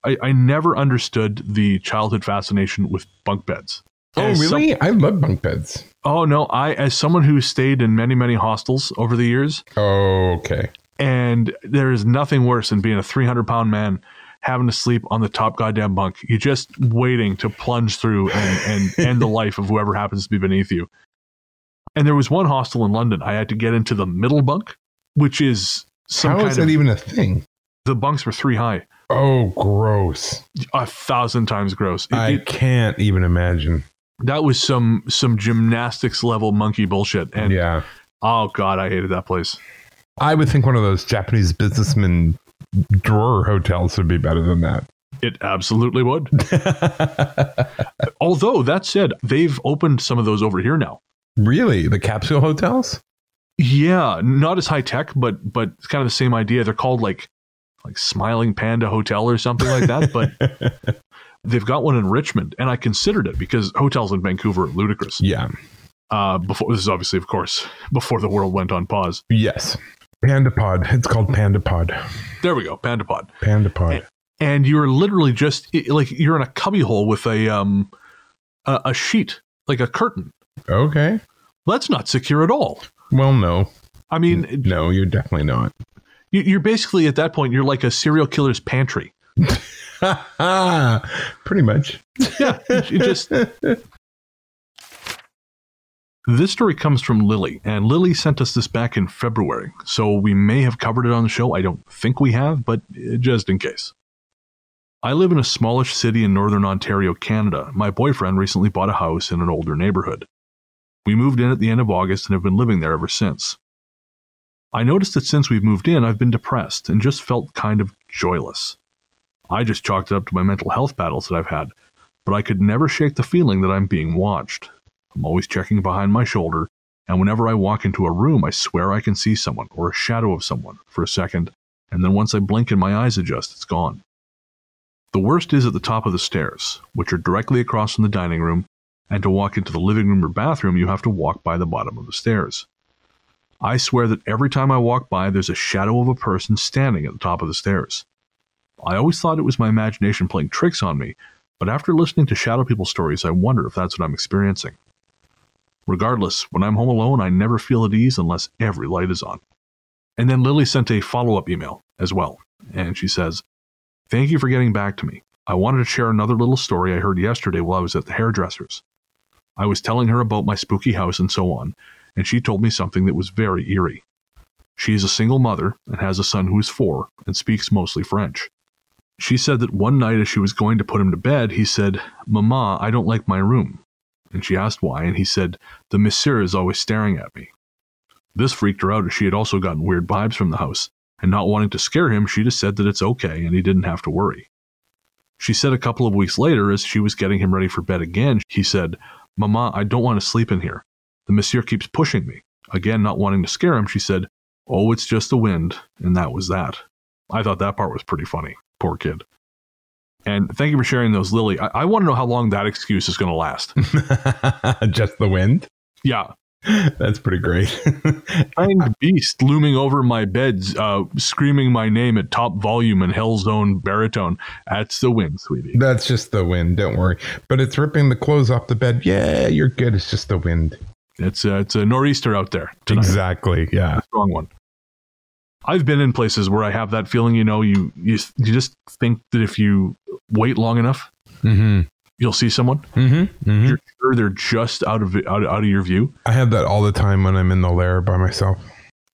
I, I never understood the childhood fascination with bunk beds. oh, As some- really? I love bunk beds. oh no, I as someone who stayed in many many hostels over the years, Oh, okay. And there is nothing worse than being a 300 pound man having to sleep on the top goddamn bunk. You're just waiting to plunge through and, and end the life of whoever happens to be beneath you. And there was one hostel in London. I had to get into the middle bunk, which is some How is of that even a thing? the bunks were three high, Oh, gross. a thousand times gross. It- I it- can't even imagine. that was some some gymnastics level monkey bullshit. And yeah. oh god, I hated that place. I would think one of those Japanese businessman drawer hotels would be better than that. It absolutely would. Although that said, they've opened some of those over here now. really? The capsule hotels? Yeah, not as high tech, but but it's kind of the same idea. They're called like like Smiling Panda Hotel or something like that. But they've got one in Richmond, and I considered it because hotels in Vancouver are ludicrous. yeah. Uh, before this is obviously, of course, before the world went on pause. Yes. Panda Pod. It's called Pandapod. There we go, Pandapod. Pandapod. Panda and you're literally just like you're in a cubbyhole with a um a, a sheet like a curtain. Okay. That's not secure at all. Well, no. I mean, No, you're definitely not. you- you're basically at that point you're like a serial killer's pantry. Pretty much. Yeah, it just This story comes from Lily, and Lily sent us this back in February, so we may have covered it on the show. I don't think we have, but uh, just in case. I live in a smallish city in northern Ontario, Canada. My boyfriend recently bought a house in an older neighborhood. We moved in at the end of August and have been living there ever since. I noticed that since we've moved in, I've been depressed and just felt kind of joyless. I just chalked it up to my mental health battles that I've had, but I could never shake the feeling that I'm being watched. I'm always checking behind my shoulder, and whenever I walk into a room, I swear I can see someone or a shadow of someone for a second, and then once I blink and my eyes adjust, it's gone. The worst is at the top of the stairs, which are directly across from the dining room, and to walk into the living room or bathroom, you have to walk by the bottom of the stairs. I swear that every time I walk by, there's a shadow of a person standing at the top of the stairs. I always thought it was my imagination playing tricks on me, but after listening to shadow people stories, I wonder if that's what I'm experiencing. Regardless, when I'm home alone, I never feel at ease unless every light is on. And then Lily sent a follow up email as well, and she says, Thank you for getting back to me. I wanted to share another little story I heard yesterday while I was at the hairdresser's. I was telling her about my spooky house and so on, and she told me something that was very eerie. She is a single mother and has a son who is four and speaks mostly French. She said that one night as she was going to put him to bed, he said, Mama, I don't like my room. And she asked why, and he said, The monsieur is always staring at me. This freaked her out as she had also gotten weird vibes from the house, and not wanting to scare him, she just said that it's okay and he didn't have to worry. She said a couple of weeks later, as she was getting him ready for bed again, he said, Mama, I don't want to sleep in here. The monsieur keeps pushing me. Again, not wanting to scare him, she said, Oh, it's just the wind. And that was that. I thought that part was pretty funny. Poor kid. And thank you for sharing those, Lily. I, I want to know how long that excuse is going to last. Just the wind? Yeah. That's pretty great. Giant beast looming over my bed, uh, screaming my name at top volume and hell zone baritone. That's the wind, sweetie. That's just the wind. Don't worry. But it's ripping the clothes off the bed. Yeah, you're good. It's just the wind. It's a, it's a nor'easter out there. Tonight. Exactly. Yeah. Strong one. I've been in places where I have that feeling. You know, you you, you just think that if you wait long enough, Mm-hmm. you'll see someone. Mm-hmm. mm-hmm. You're sure they're just out of out, out of your view. I have that all the time when I'm in the lair by myself.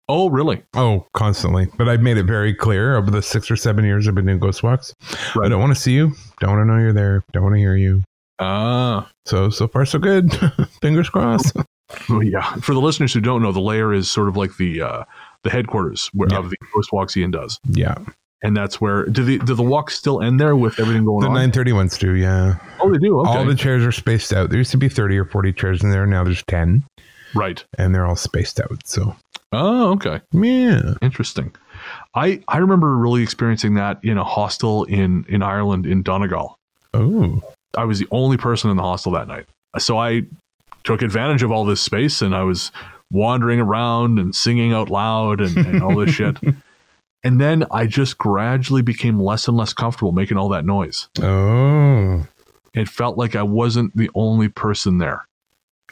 Oh, really? Oh, constantly. But I've made it very clear over the six or seven years I've been doing ghost walks. I don't want to see you. Don't want to know you're there. Don't want to hear you. Ah, So so far so good. Fingers crossed. oh, yeah. For the listeners who don't know, the lair is sort of like the uh, the headquarters where, Yeah. of the Ghost Walks Ian does, Yeah. and that's where do the do the walks still end there with everything going on? The on? 930 ones do. Yeah. oh, they do. Okay, All the chairs are spaced out. There used to be 30 or 40 chairs in there. Now there's 10 right. and they're all spaced out. So Oh, okay. yeah. Interesting. I I remember really experiencing that in a hostel in in Ireland in Donegal. Oh. I was the only person in the hostel that night. So I took advantage of all this space and I was wandering around and singing out loud and, and all this shit. And then I just gradually became less and less comfortable making all that noise. Oh. It felt like I wasn't the only person there.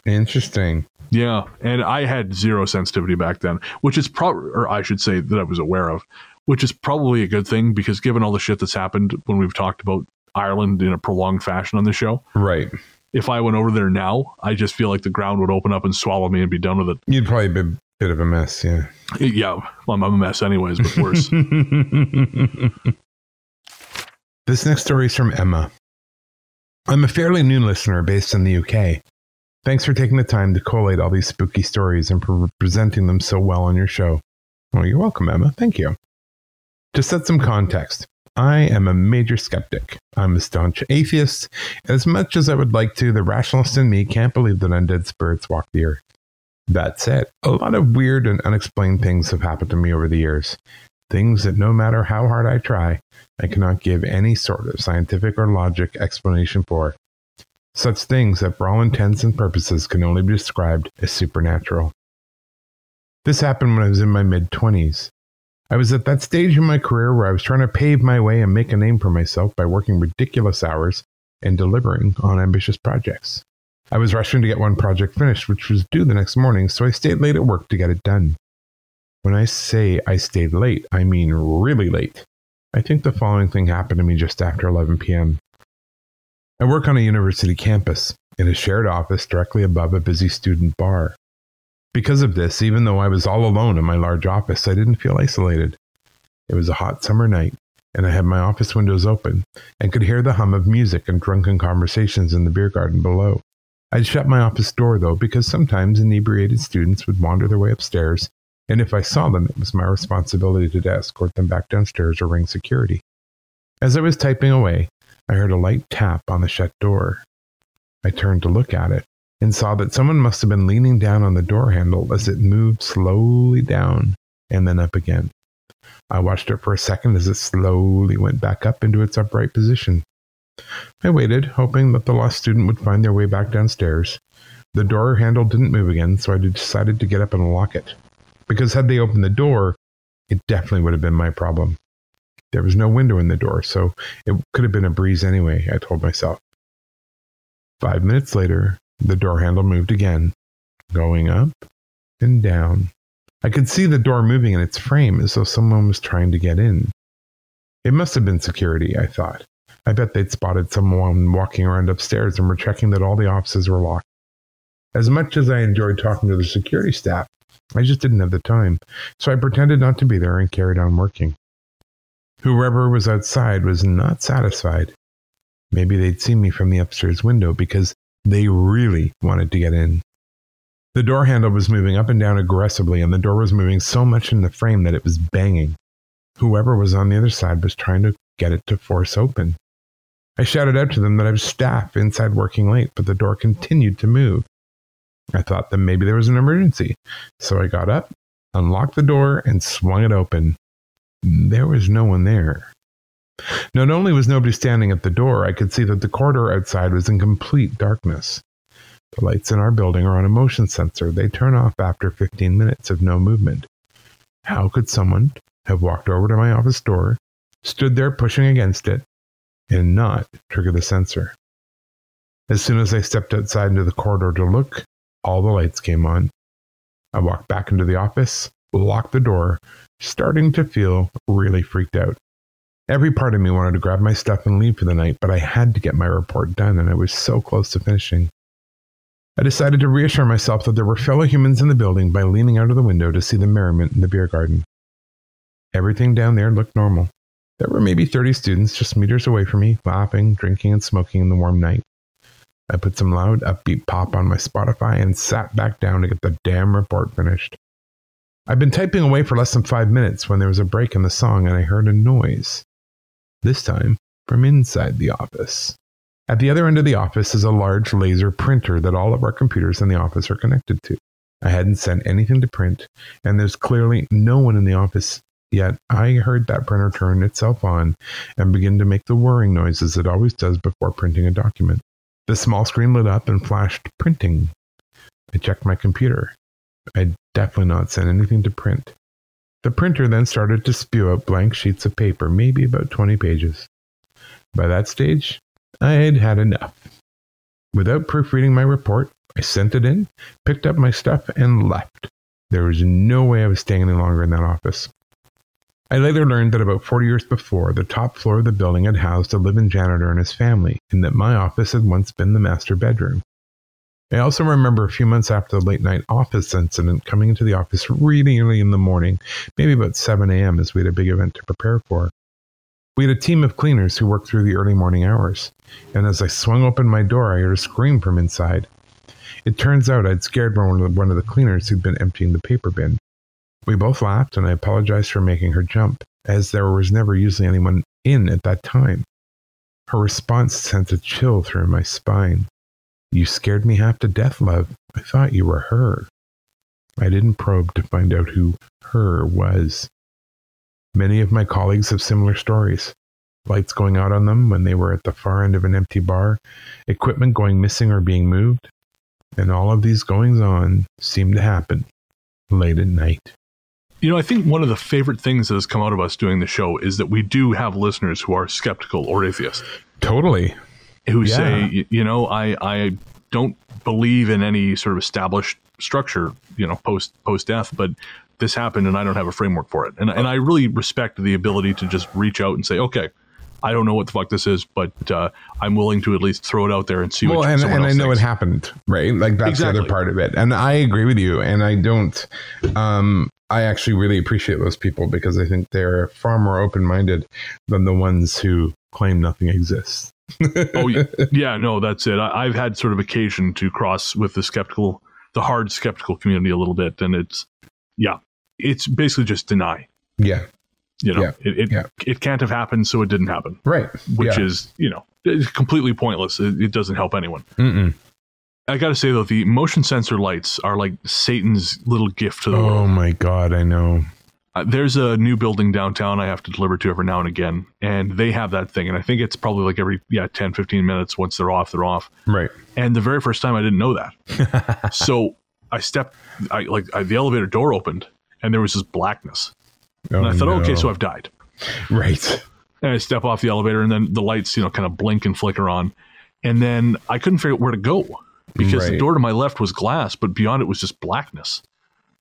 Interesting. Yeah. And I had zero sensitivity back then, which is probably, or I should say that I was aware of, which is probably a good thing because given all the shit that's happened when we've talked about Ireland in a prolonged fashion on the show, Right. If I went over there now, I just feel like the ground would open up and swallow me and be done with it. You'd probably be a bit of a mess. Yeah. Yeah, well, I'm a mess anyways, but worse. this next story is from Emma. I'm a fairly new listener based in the UK. Thanks for taking the time to collate all these spooky stories and for presenting them so well on your show. Well, you're welcome, Emma. Thank you. To set some context, I am a major skeptic. I'm a staunch atheist. As much as I would like to, the rationalist in me can't believe that undead spirits walk the earth. That said, a lot of weird and unexplained things have happened to me over the years. Things that no matter how hard I try, I cannot give any sort of scientific or logic explanation for. Such things that, for all intents and purposes, can only be described as supernatural. This happened when I was in my mid 20s. I was at that stage in my career where I was trying to pave my way and make a name for myself by working ridiculous hours and delivering on ambitious projects. I was rushing to get one project finished, which was due the next morning, so I stayed late at work to get it done. When I say I stayed late, I mean really late. I think the following thing happened to me just after 11 p.m. I work on a university campus in a shared office directly above a busy student bar. Because of this, even though I was all alone in my large office, I didn't feel isolated. It was a hot summer night, and I had my office windows open and could hear the hum of music and drunken conversations in the beer garden below. I'd shut my office door, though, because sometimes inebriated students would wander their way upstairs, and if I saw them, it was my responsibility to escort them back downstairs or ring security. As I was typing away, I heard a light tap on the shut door. I turned to look at it, and saw that someone must have been leaning down on the door handle as it moved slowly down and then up again. I watched it for a second as it slowly went back up into its upright position. I waited, hoping that the lost student would find their way back downstairs. The door handle didn't move again, so I decided to get up and lock it. Because had they opened the door, it definitely would have been my problem. There was no window in the door, so it could have been a breeze anyway, I told myself. Five minutes later, the door handle moved again, going up and down. I could see the door moving in its frame as though someone was trying to get in. It must have been security, I thought. I bet they'd spotted someone walking around upstairs and were checking that all the offices were locked. As much as I enjoyed talking to the security staff, I just didn't have the time, so I pretended not to be there and carried on working. Whoever was outside was not satisfied. Maybe they'd seen me from the upstairs window because they really wanted to get in. The door handle was moving up and down aggressively, and the door was moving so much in the frame that it was banging. Whoever was on the other side was trying to get it to force open. I shouted out to them that I was staff inside working late, but the door continued to move. I thought that maybe there was an emergency, so I got up, unlocked the door, and swung it open. There was no one there. Not only was nobody standing at the door, I could see that the corridor outside was in complete darkness. The lights in our building are on a motion sensor. They turn off after 15 minutes of no movement. How could someone have walked over to my office door, stood there pushing against it, and not trigger the sensor? As soon as I stepped outside into the corridor to look, all the lights came on. I walked back into the office, locked the door, starting to feel really freaked out. Every part of me wanted to grab my stuff and leave for the night, but I had to get my report done, and I was so close to finishing. I decided to reassure myself that there were fellow humans in the building by leaning out of the window to see the merriment in the beer garden. Everything down there looked normal. There were maybe 30 students just meters away from me, laughing, drinking, and smoking in the warm night. I put some loud, upbeat pop on my Spotify and sat back down to get the damn report finished. I'd been typing away for less than five minutes when there was a break in the song and I heard a noise. This time from inside the office. At the other end of the office is a large laser printer that all of our computers in the office are connected to. I hadn't sent anything to print, and there's clearly no one in the office yet. I heard that printer turn itself on and begin to make the whirring noises it always does before printing a document. The small screen lit up and flashed printing. I checked my computer. I'd definitely not sent anything to print. The printer then started to spew out blank sheets of paper, maybe about 20 pages. By that stage, I had had enough. Without proofreading my report, I sent it in, picked up my stuff, and left. There was no way I was staying any longer in that office. I later learned that about 40 years before, the top floor of the building had housed a living janitor and his family, and that my office had once been the master bedroom. I also remember a few months after the late night office incident coming into the office really early in the morning, maybe about 7 a.m., as we had a big event to prepare for. We had a team of cleaners who worked through the early morning hours, and as I swung open my door, I heard a scream from inside. It turns out I'd scared one of, the, one of the cleaners who'd been emptying the paper bin. We both laughed, and I apologized for making her jump, as there was never usually anyone in at that time. Her response sent a chill through my spine. You scared me half to death, love. I thought you were her. I didn't probe to find out who her was. Many of my colleagues have similar stories. Lights going out on them when they were at the far end of an empty bar, equipment going missing or being moved, and all of these goings on seem to happen late at night. You know, I think one of the favorite things that has come out of us doing the show is that we do have listeners who are skeptical or atheist. Totally. Who Yeah. say, you know, I I don't believe in any sort of established structure, you know, post post death, but this happened and I don't have a framework for it. And and I really respect the ability to just reach out and say, okay, I don't know what the fuck this is, but uh, I'm willing to at least throw it out there and see well, what and, and I know thinks. it happened, right? Like that's the other part of it. And I agree with you. And I don't, um, I actually really appreciate those people because I think they're far more open minded than the ones who claim nothing exists. Oh yeah, yeah, no, that's it. I, I've had sort of occasion to cross with the skeptical, the hard skeptical community a little bit, and it's yeah, it's basically just deny. yeah. You know, Yeah, it it, yeah. it can't have happened, so it didn't happen, Right. which yeah. is you know it's completely pointless. It, it doesn't help anyone. Mm-mm. I got to say though, the motion sensor lights are like Satan's little gift to the Oh world. my god, I know. Uh, there's a new building downtown I have to deliver to every now and again, and they have that thing, and I think it's probably like every yeah 10, 15 minutes. Once they're off, they're off. Right. And the very first time, I didn't know that. so I stepped, I like I, the elevator door opened, and there was this blackness, Oh, and I thought, no. okay, so I've died. right. And I step off the elevator, and then the lights, you know, kind of blink and flicker on. And then I couldn't figure out where to go because the door to my left was glass, but beyond it was just blackness.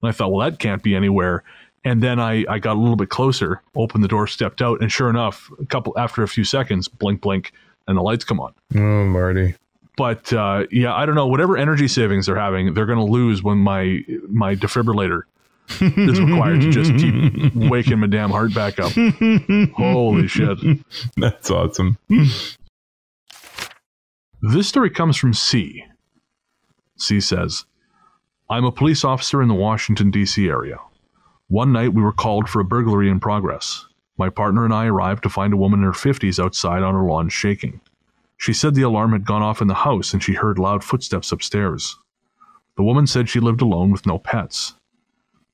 And I thought, well, that can't be anywhere. And then I, I got a little bit closer, opened the door, stepped out, and sure enough, a couple after a few seconds, blink, blink, and the lights come on. Oh Marty. But uh, yeah, I don't know. Whatever energy savings they're having, they're going to lose when my my defibrillator is required to just keep waking my damn heart back up. Holy shit! That's awesome. This story comes from C. C says, I'm a police officer in the Washington, D.C. area. One night we were called for a burglary in progress. My partner and I arrived to find a woman in her 50s outside on her lawn shaking. She said the alarm had gone off in the house and she heard loud footsteps upstairs. The woman said she lived alone with no pets.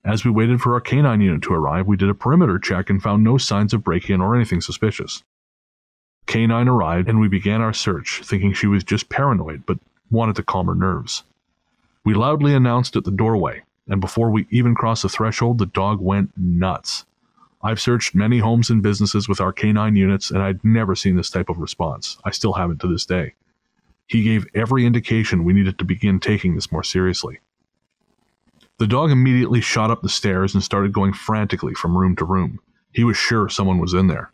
As we waited for our canine unit to arrive, we did a perimeter check and found no signs of break in or anything suspicious. K9 arrived and we began our search, thinking she was just paranoid but wanted to calm her nerves. We loudly announced at the doorway, and before we even crossed the threshold, the dog went nuts. I've searched many homes and businesses with our K9 units, and I'd never seen this type of response. I still haven't to this day. He gave every indication we needed to begin taking this more seriously. The dog immediately shot up the stairs and started going frantically from room to room. He was sure someone was in there.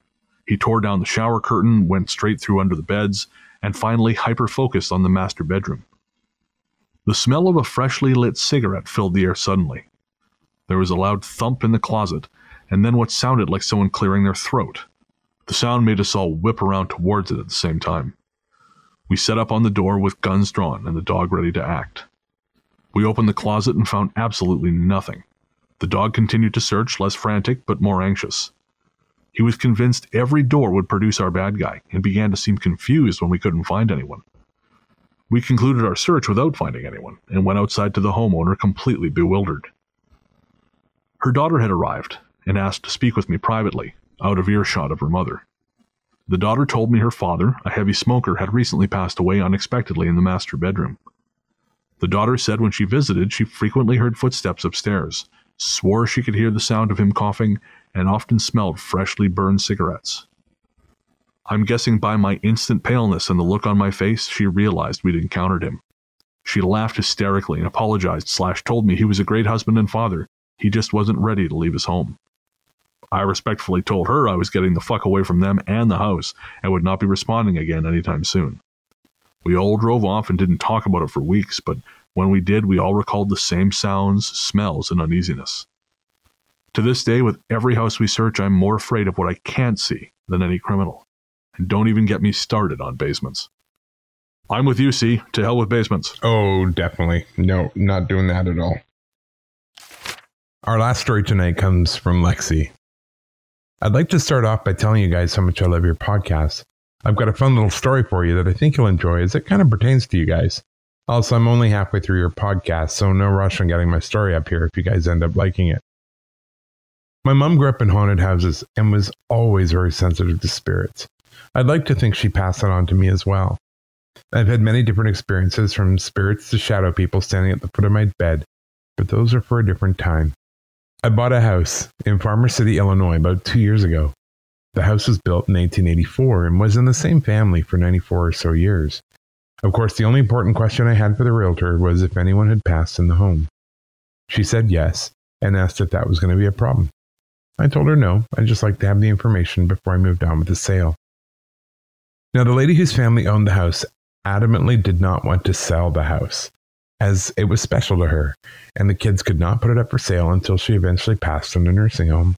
He tore down the shower curtain, went straight through under the beds, and finally hyper focused on the master bedroom. The smell of a freshly lit cigarette filled the air suddenly. There was a loud thump in the closet, and then what sounded like someone clearing their throat. The sound made us all whip around towards it at the same time. We set up on the door with guns drawn and the dog ready to act. We opened the closet and found absolutely nothing. The dog continued to search, less frantic but more anxious. He was convinced every door would produce our bad guy and began to seem confused when we couldn't find anyone. We concluded our search without finding anyone and went outside to the homeowner completely bewildered. Her daughter had arrived and asked to speak with me privately, out of earshot of her mother. The daughter told me her father, a heavy smoker, had recently passed away unexpectedly in the master bedroom. The daughter said when she visited, she frequently heard footsteps upstairs, swore she could hear the sound of him coughing, and often smelled freshly burned cigarettes. I'm guessing by my instant paleness and the look on my face, she realized we'd encountered him. She laughed hysterically and apologized slash told me he was a great husband and father. He just wasn't ready to leave his home. I respectfully told her I was getting the fuck away from them and the house and would not be responding again anytime soon. We all drove off and didn't talk about it for weeks, but when we did, we all recalled the same sounds, smells, and uneasiness. To this day, with every house we search, I'm more afraid of what I can't see than any criminal. And don't even get me started on basements. I'm with you, C. To hell with basements. Oh, definitely. No, not doing that at all. Our last story tonight comes from Lexi. I'd like to start off by telling you guys how much I love your podcast. I've got a fun little story for you that I think you'll enjoy as it kind of pertains to you guys. Also, I'm only halfway through your podcast, so no rush on getting my story up here if you guys end up liking it. My mom grew up in haunted houses and was always very sensitive to spirits. I'd like to think she passed it on to me as well. I've had many different experiences from spirits to shadow people standing at the foot of my bed, but those are for a different time. I bought a house in Farmer City, Illinois about two years ago. The house was built in 1884 and was in the same family for 94 or so years. Of course, the only important question I had for the realtor was if anyone had passed in the home. She said yes and asked if that was going to be a problem. I told her no, I'd just like to have the information before I moved on with the sale. Now, the lady whose family owned the house adamantly did not want to sell the house, as it was special to her, and the kids could not put it up for sale until she eventually passed in a nursing home.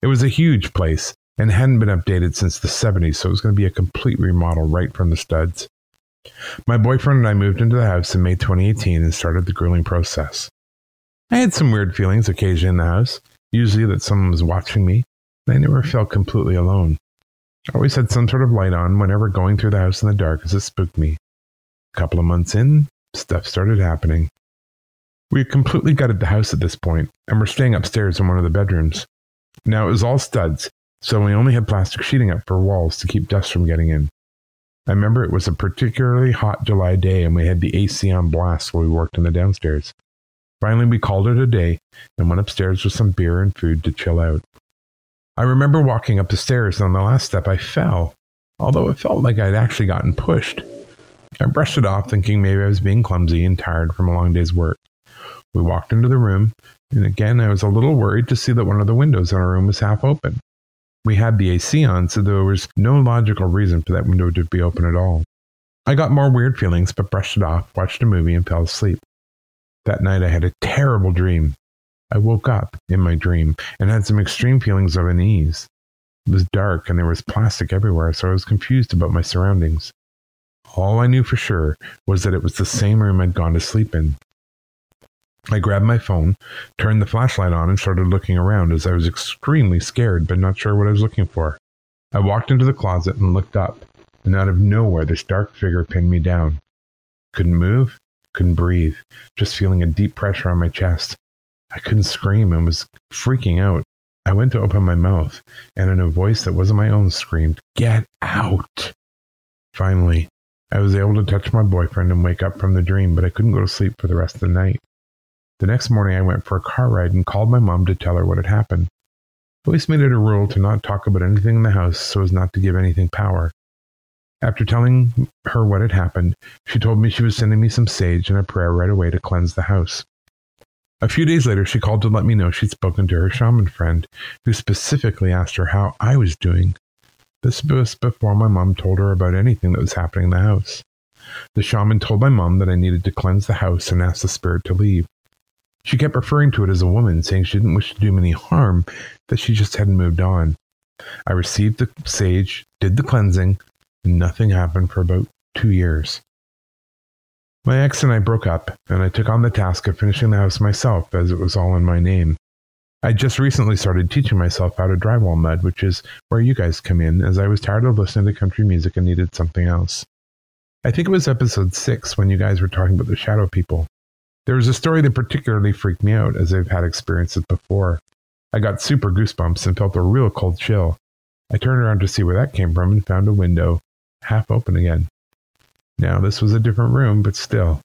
It was a huge place and hadn't been updated since the 70s, so it was going to be a complete remodel right from the studs. My boyfriend and I moved into the house in May 2018 and started the grueling process. I had some weird feelings occasionally in the house, usually that someone was watching me, and I never felt completely alone. I always had some sort of light on whenever going through the house in the dark as it spooked me. A couple of months in, stuff started happening. We had completely gutted the house at this point, and were staying upstairs in one of the bedrooms. Now it was all studs, so we only had plastic sheeting up for walls to keep dust from getting in. I remember it was a particularly hot July day, and we had the AC on blast while we worked in the downstairs. Finally, we called it a day and went upstairs with some beer and food to chill out. I remember walking up the stairs, and on the last step, I fell, although it felt like I'd actually gotten pushed. I brushed it off, thinking maybe I was being clumsy and tired from a long day's work. We walked into the room, and again I was a little worried to see that one of the windows in our room was half open. We had the AC on, so there was no logical reason for that window to be open at all. I got more weird feelings, but brushed it off, watched a movie, and fell asleep. That night I had a terrible dream. I woke up in my dream and had some extreme feelings of unease. It was dark and there was plastic everywhere, so I was confused about my surroundings. All I knew for sure was that it was the same room I'd gone to sleep in. I grabbed my phone, turned the flashlight on, and started looking around as I was extremely scared but not sure what I was looking for. I walked into the closet and looked up, and out of nowhere, this dark figure pinned me down. Couldn't move, couldn't breathe, just feeling a deep pressure on my chest. I couldn't scream and was freaking out. I went to open my mouth, and in a voice that wasn't my own, screamed, Get out! Finally, I was able to touch my boyfriend and wake up from the dream, but I couldn't go to sleep for the rest of the night. The next morning, I went for a car ride and called my mom to tell her what had happened. Always made it a rule to not talk about anything in the house so as not to give anything power. After telling her what had happened, she told me she was sending me some sage and a prayer right away to cleanse the house. A few days later, she called to let me know she'd spoken to her shaman friend, who specifically asked her how I was doing. This was before my mom told her about anything that was happening in the house. The shaman told my mom that I needed to cleanse the house and ask the spirit to leave. She kept referring to it as a woman, saying she didn't wish to do me any harm, that she just hadn't moved on. I received the sage, did the cleansing, and nothing happened for about two years. My ex and I broke up, and I took on the task of finishing the house myself as it was all in my name. I just recently started teaching myself how to drywall mud, which is where you guys come in, as I was tired of listening to country music and needed something else. I think it was episode 6 when you guys were talking about the shadow people. There was a story that particularly freaked me out as I've had experiences before. I got super goosebumps and felt a real cold chill. I turned around to see where that came from and found a window half open again. Now, this was a different room, but still.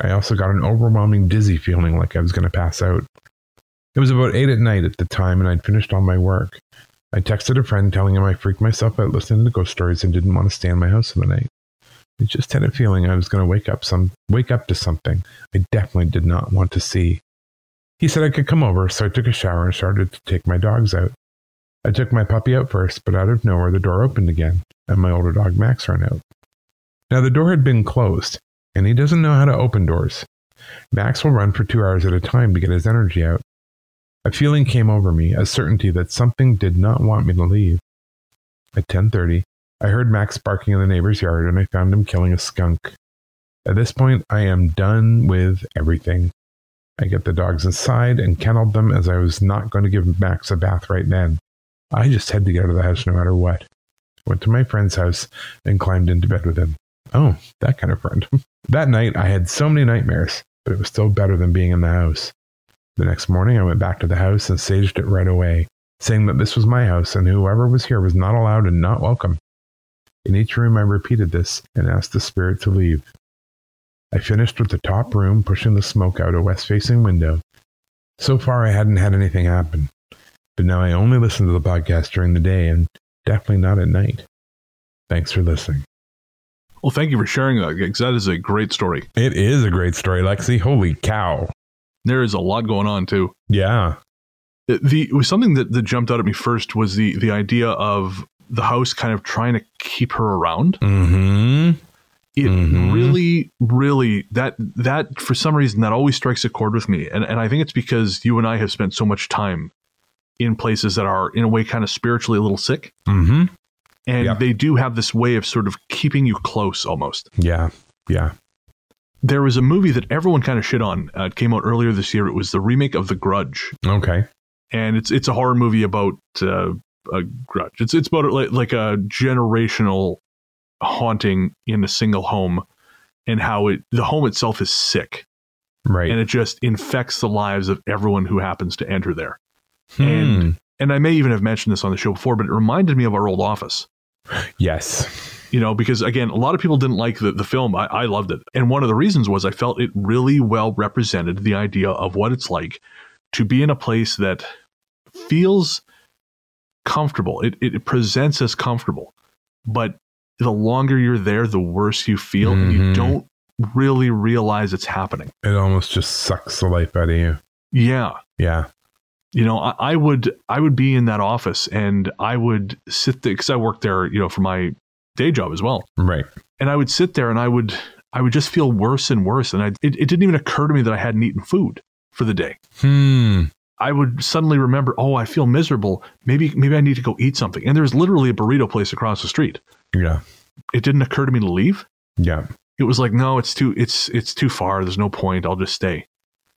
I also got an overwhelming dizzy feeling like I was going to pass out. It was about 8 at night at the time, and I'd finished all my work. I texted a friend telling him I freaked myself out listening to ghost stories and didn't want to stay in my house for the night. I just had a feeling I was going to wake up some wake up to something I definitely did not want to see. He said I could come over, so I took a shower and started to take my dogs out. I took my puppy out first, but out of nowhere the door opened again, and my older dog Max ran out. Now the door had been closed, and he doesn't know how to open doors. Max will run for two hours at a time to get his energy out. A feeling came over me, a certainty that something did not want me to leave. At 10:30, I heard Max barking in the neighbor's yard and I found him killing a skunk. At this point, I am done with everything. I get the dogs inside and kenneled them as I was not going to give Max a bath right then. I just had to get out of the house no matter what. Went to my friend's house and climbed into bed with him. Oh, that kind of friend. that night, I had so many nightmares, but it was still better than being in the house. The next morning, I went back to the house and saged it right away, saying that this was my house and whoever was here was not allowed and not welcome. In each room, I repeated this and asked the spirit to leave. I finished with the top room, pushing the smoke out a west facing window. So far, I hadn't had anything happen, but now I only listen to the podcast during the day and definitely not at night. Thanks for listening. Well, thank you for sharing that, because that is a great story. It is a great story, Lexi. Holy cow. There is a lot going on, too. Yeah. The, the something that, that jumped out at me first was the the idea of the house kind of trying to keep her around. Mm-hmm. It Mhm. really, really that that for some reason that always strikes a chord with me, and and I think it's because you and I have spent so much time in places that are in a way kind of spiritually a little sick, Mm-hmm. And Yep. they do have this way of sort of keeping you close almost. Yeah. Yeah. There was a movie that everyone kind of shit on. Uh, it came out earlier this year. It was the remake of The Grudge, Okay. and it's it's a horror movie about uh, a grudge. It's it's about like, like a generational haunting in a single home, and how it the home itself is sick Right. and it just infects the lives of everyone who happens to enter there. Hmm. and- And I may even have mentioned this on the show before, but it reminded me of our old office. Yes. You know, because again, a lot of people didn't like the, the film. I, I loved it. And one of the reasons was I felt it really well represented the idea of what it's like to be in a place that feels comfortable. It, it presents as comfortable, but the longer you're there, the worse you feel, and you Mhm. don't really realize it's happening. It almost just sucks the life out of you. Yeah. Yeah. You know I, I would i would be in that office and i would sit there because i worked there you know for my day job as well. Right. and i would sit there and i would i would just feel worse and worse. And I, it, it didn't even occur to me that i hadn't eaten food for the day. Hmm. i would suddenly remember oh i feel miserable. Maybe maybe i need to go eat something. And there's literally a burrito place across the street. Yeah. it didn't occur to me to leave. Yeah. it was like no it's too it's it's too far. There's no point. I'll just stay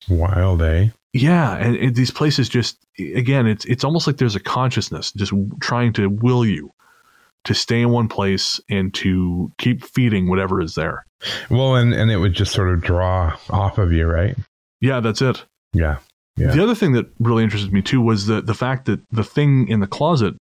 Wild, eh? Yeah, and, and these places just again, it's it's almost like there's a consciousness just trying to will you to stay in one place and to keep feeding whatever is there. Well, and and it would just sort of draw off of you, right? Yeah, that's it. Yeah. Yeah. The other thing that really interested me too was the the fact that the thing in the closet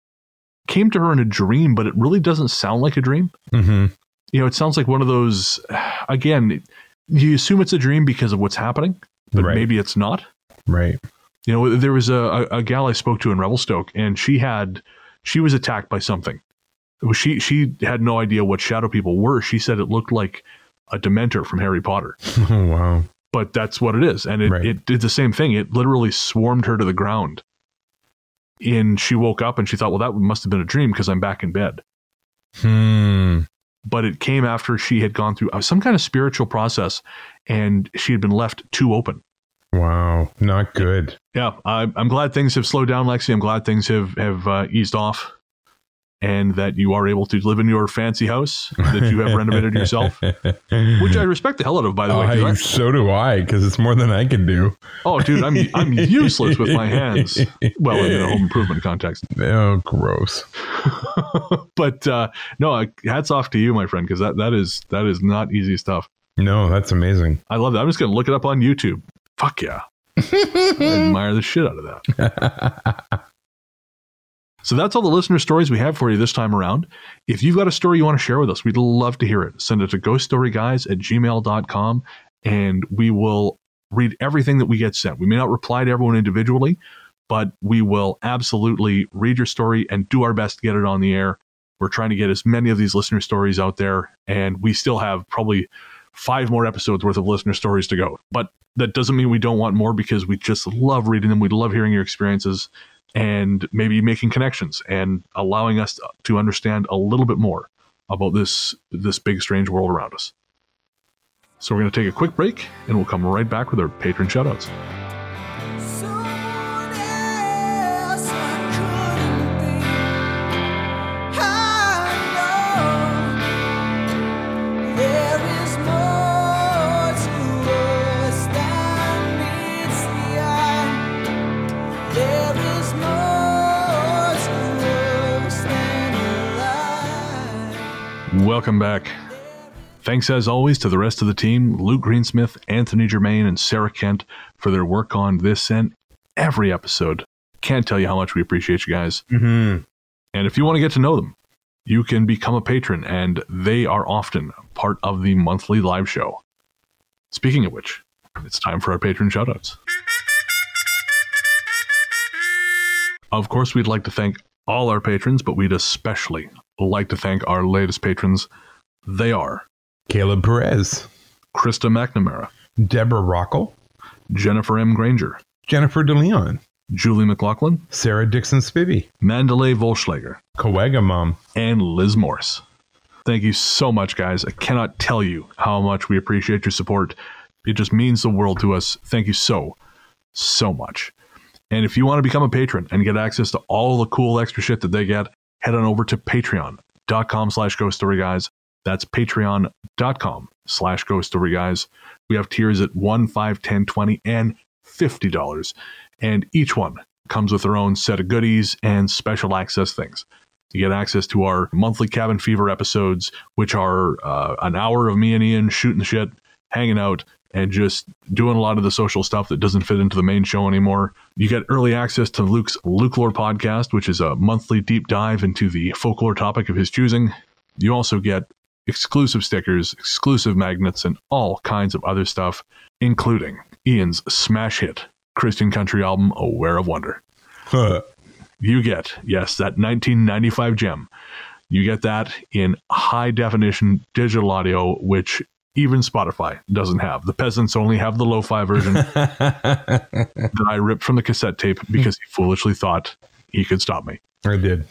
came to her in a dream, but it really doesn't sound like a dream. Mm-hmm. You know, it sounds like one of those. Again, you assume it's a dream because of what's happening, but Right. maybe it's not. Right. You know, there was a, a, gal I spoke to in Revelstoke, and she had she was attacked by something. She she had no idea what shadow people were. She said it looked like a Dementor from Harry Potter, Oh wow. but that's what it is, and it, Right. it did the same thing. It literally swarmed her to the ground, and she woke up and she thought, well, that must have been a dream because I'm back in bed. Hmm. But it came after she had gone through uh, some kind of spiritual process, and she had been left too open. Wow. Not good. Yeah, I, I'm glad things have slowed down, Lexi. I'm glad things have have uh, eased off, and that you are able to live in your fancy house that you have renovated yourself, which I respect the hell out of, by the way. 'cause I, so do I, because it's more than I can do. oh, dude, I'm I'm useless with my hands. Well, in a home improvement context, Oh, gross. but uh, no, hats off to you, my friend, because that that is that is not easy stuff. No, that's amazing. I love that. I'm just gonna look it up on YouTube. Fuck yeah, I admire the shit out of that. So that's all the listener stories we have for you this time around. If you've got a story you want to share with us, we'd love to hear it. Send it to ghoststoryguys at gmail.com and we will read everything that we get sent. We may not reply to everyone individually, but we will absolutely read your story and do our best to get it on the air. We're trying to get as many of these listener stories out there, and we still have probably five more episodes worth of listener stories to go. But that doesn't mean we don't want more because we just love reading them. We love hearing your experiences and maybe making connections and allowing us to understand a little bit more about this this big strange world around us. So we're going to take a quick break and we'll come right back with our patron shoutouts. Welcome back. Thanks as always to the rest of the team, Luke Greensmith, Anthony Germaine, and Sarah Kent for their work on this and every episode. Can't tell you how much we appreciate you guys. Mm-hmm. And if you want to get to know them, you can become a patron, and they are often part of the monthly live show. Speaking of which, it's time for our patron shoutouts. Of course, we'd like to thank all our patrons, but we'd especially like to thank our latest patrons. They are Caleb Perez, Krista McNamara, Deborah Rockel, Jennifer M. Granger, Jennifer DeLeon, Julie McLaughlin, Sarah Dixon Spivey, Mandalay Volschlager, Coega Mom, and Liz Morris. Thank you so much, guys. I cannot tell you how much we appreciate your support. It just means the world to us. Thank you so, so much. And if you want to become a patron and get access to all the cool extra shit that they get, head on over to patreon.com slash ghost story guys. That's patreon.com slash ghost story guys. We have tiers at 1 5 10 20 and $50. And each one comes with their own set of goodies and special access things. You get access to our monthly Cabin Fever episodes, which are uh, an hour of me and Ian shooting shit, hanging out, and just doing a lot of the social stuff that doesn't fit into the main show anymore. You get early access to Luke's Luke Lore podcast, which is a monthly deep dive into the folklore topic of his choosing. You also get exclusive stickers, exclusive magnets, and all kinds of other stuff, including Ian's smash hit Christian country album, Aware of Wonder. Huh. You get, yes, that 1995 gem. You get that in high definition digital audio, which even Spotify doesn't have. The peasants only have the lo fi version that I ripped from the cassette tape because he foolishly thought he could stop me. I did.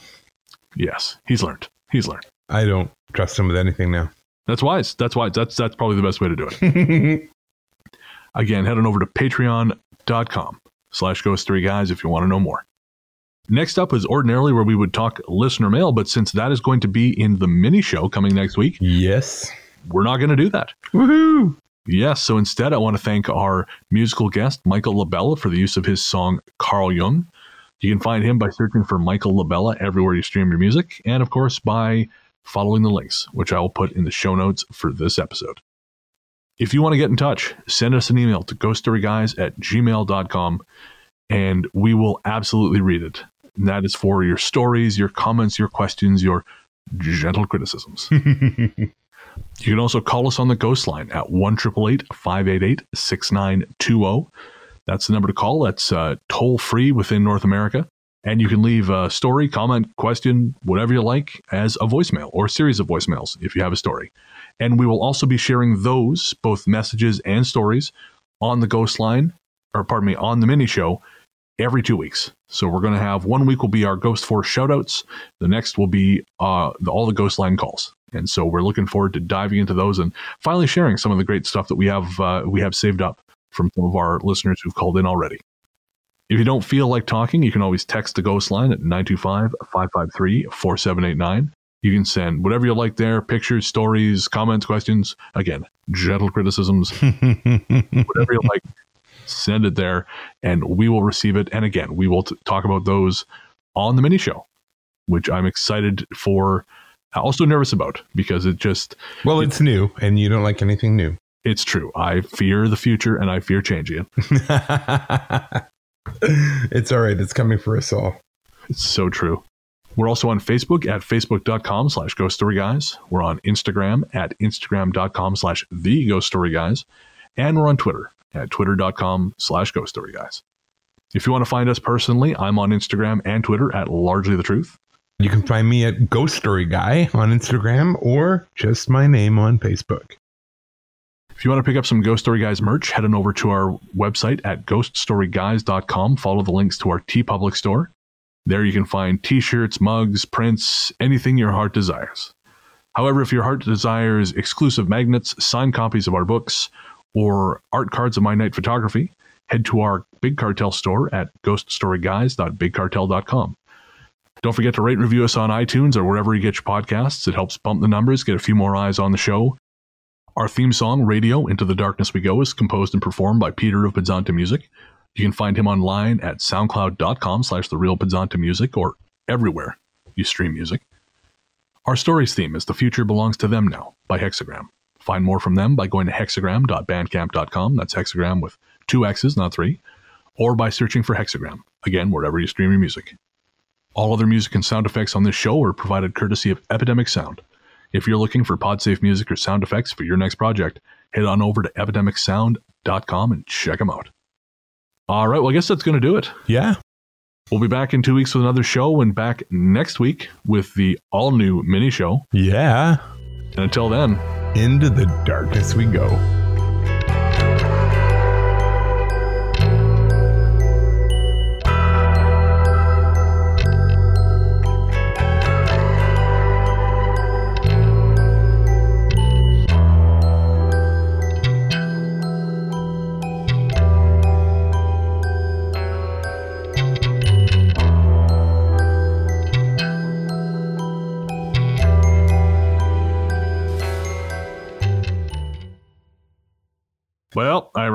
Yes, he's learned. He's learned. I don't trust him with anything now. That's wise. That's wise. That's that's probably the best way to do it. Again, head on over to patreon.com slash ghost story guys if you want to know more. Next up is ordinarily where we would talk listener mail, but since that is going to be in the mini show coming next week, yes. We're not going to do that. Woohoo. Yes, so instead, I want to thank our musical guest, Michael Labella, for the use of his song Carl Jung. You can find him by searching for Michael Labella everywhere you stream your music, and of course, by following the links, which I will put in the show notes for this episode. If you want to get in touch, send us an email to ghoststoryguys at gmail.com, and we will absolutely read it. And that is for your stories, your comments, your questions, your gentle criticisms. You can also call us on the Ghost Line at 1 588 6920. That's the number to call. That's uh, toll free within North America. And you can leave a story, comment, question, whatever you like as a voicemail or a series of voicemails if you have a story. And we will also be sharing those, both messages and stories, on the Ghost Line, or pardon me, on the mini show every two weeks. So we're going to have one week will be our Ghost Force shoutouts. The next will be uh, the, all the Ghost Line calls. And so we're looking forward to diving into those and finally sharing some of the great stuff that we have uh, we have saved up from some of our listeners who've called in already. If you don't feel like talking, you can always text the Ghost Line at 925-553-4789. You can send whatever you like there, pictures, stories, comments, questions. Again, gentle criticisms, whatever you like, send it there and we will receive it. And again, we will t- talk about those on the mini show, which I'm excited for. Also nervous about because it just well, it's new, and you don't like anything new. it's true. I fear the future and I fear changing it. it's all right. It's coming for us all. It's so true. We're also on Facebook at facebook.com slash ghost story guys. We're on Instagram at instagram.com slash the ghost story guys. And we're on Twitter at twitter.com slash ghost story guys. If you want to find us personally, I'm on Instagram and Twitter at largely the truth. You can find me at Ghost Story Guy on Instagram or just my name on Facebook. If you want to pick up some Ghost Story Guys merch, head on over to our website at ghoststoryguys.com. Follow the links to our TeePublic store. There you can find t shirts, mugs, prints, anything your heart desires. However, if your heart desires exclusive magnets, signed copies of our books, or art cards of my night photography, head to our Big Cartel store at ghoststoryguys.bigcartel.com. Don't forget to rate and review us on iTunes or wherever you get your podcasts. It helps bump the numbers, get a few more eyes on the show. Our theme song, Radio Into the Darkness We Go, is composed and performed by Peter of Podzontom Music. You can find him online at soundcloud.com slash the real Music or everywhere you stream music. Our story's theme is The Future Belongs to Them Now by Hexxagram. Find more from them by going to hexxagram.bandcamp.com. That's hexxagram with two X's, not three, or by searching for Hexxagram, again, wherever you stream your music. All other music and sound effects on this show are provided courtesy of Epidemic Sound. If you're looking for PodSafe music or sound effects for your next project, head on over to epidemicsound.com and check them out. All right, well, I guess that's going to do it. Yeah. We'll be back in two weeks with another show and back next week with the all new mini show. Yeah. And until then, Into the darkness we go.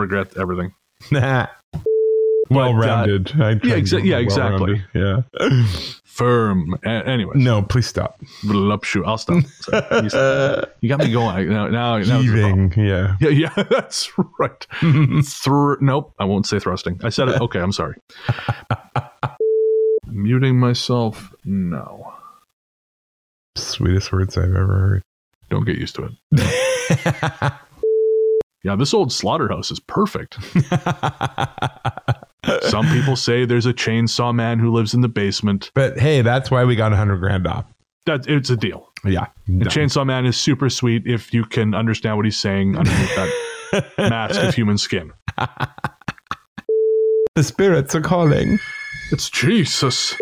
Regret everything. Nah. well rounded. yeah, exa- yeah, exactly. Yeah. firm. A- anyway, No, please stop. voluptuous. I'll stop. Sorry. You, you got me going. Now, now, now it's a problem. Heaving. Yeah. Yeah, yeah, that's right. Thr- nope, I won't say thrusting. I said it. Okay, I'm sorry. Muting myself. No, Sweetest words I've ever heard. don't get used to it. Yeah, this old slaughterhouse is perfect. Some people say there's a chainsaw man who lives in the basement. but hey, that's why we got a hundred grand off. That it's a deal. Yeah. The chainsaw man is super sweet if you can understand what he's saying underneath that mask of human skin. The spirits are calling. It's Jesus.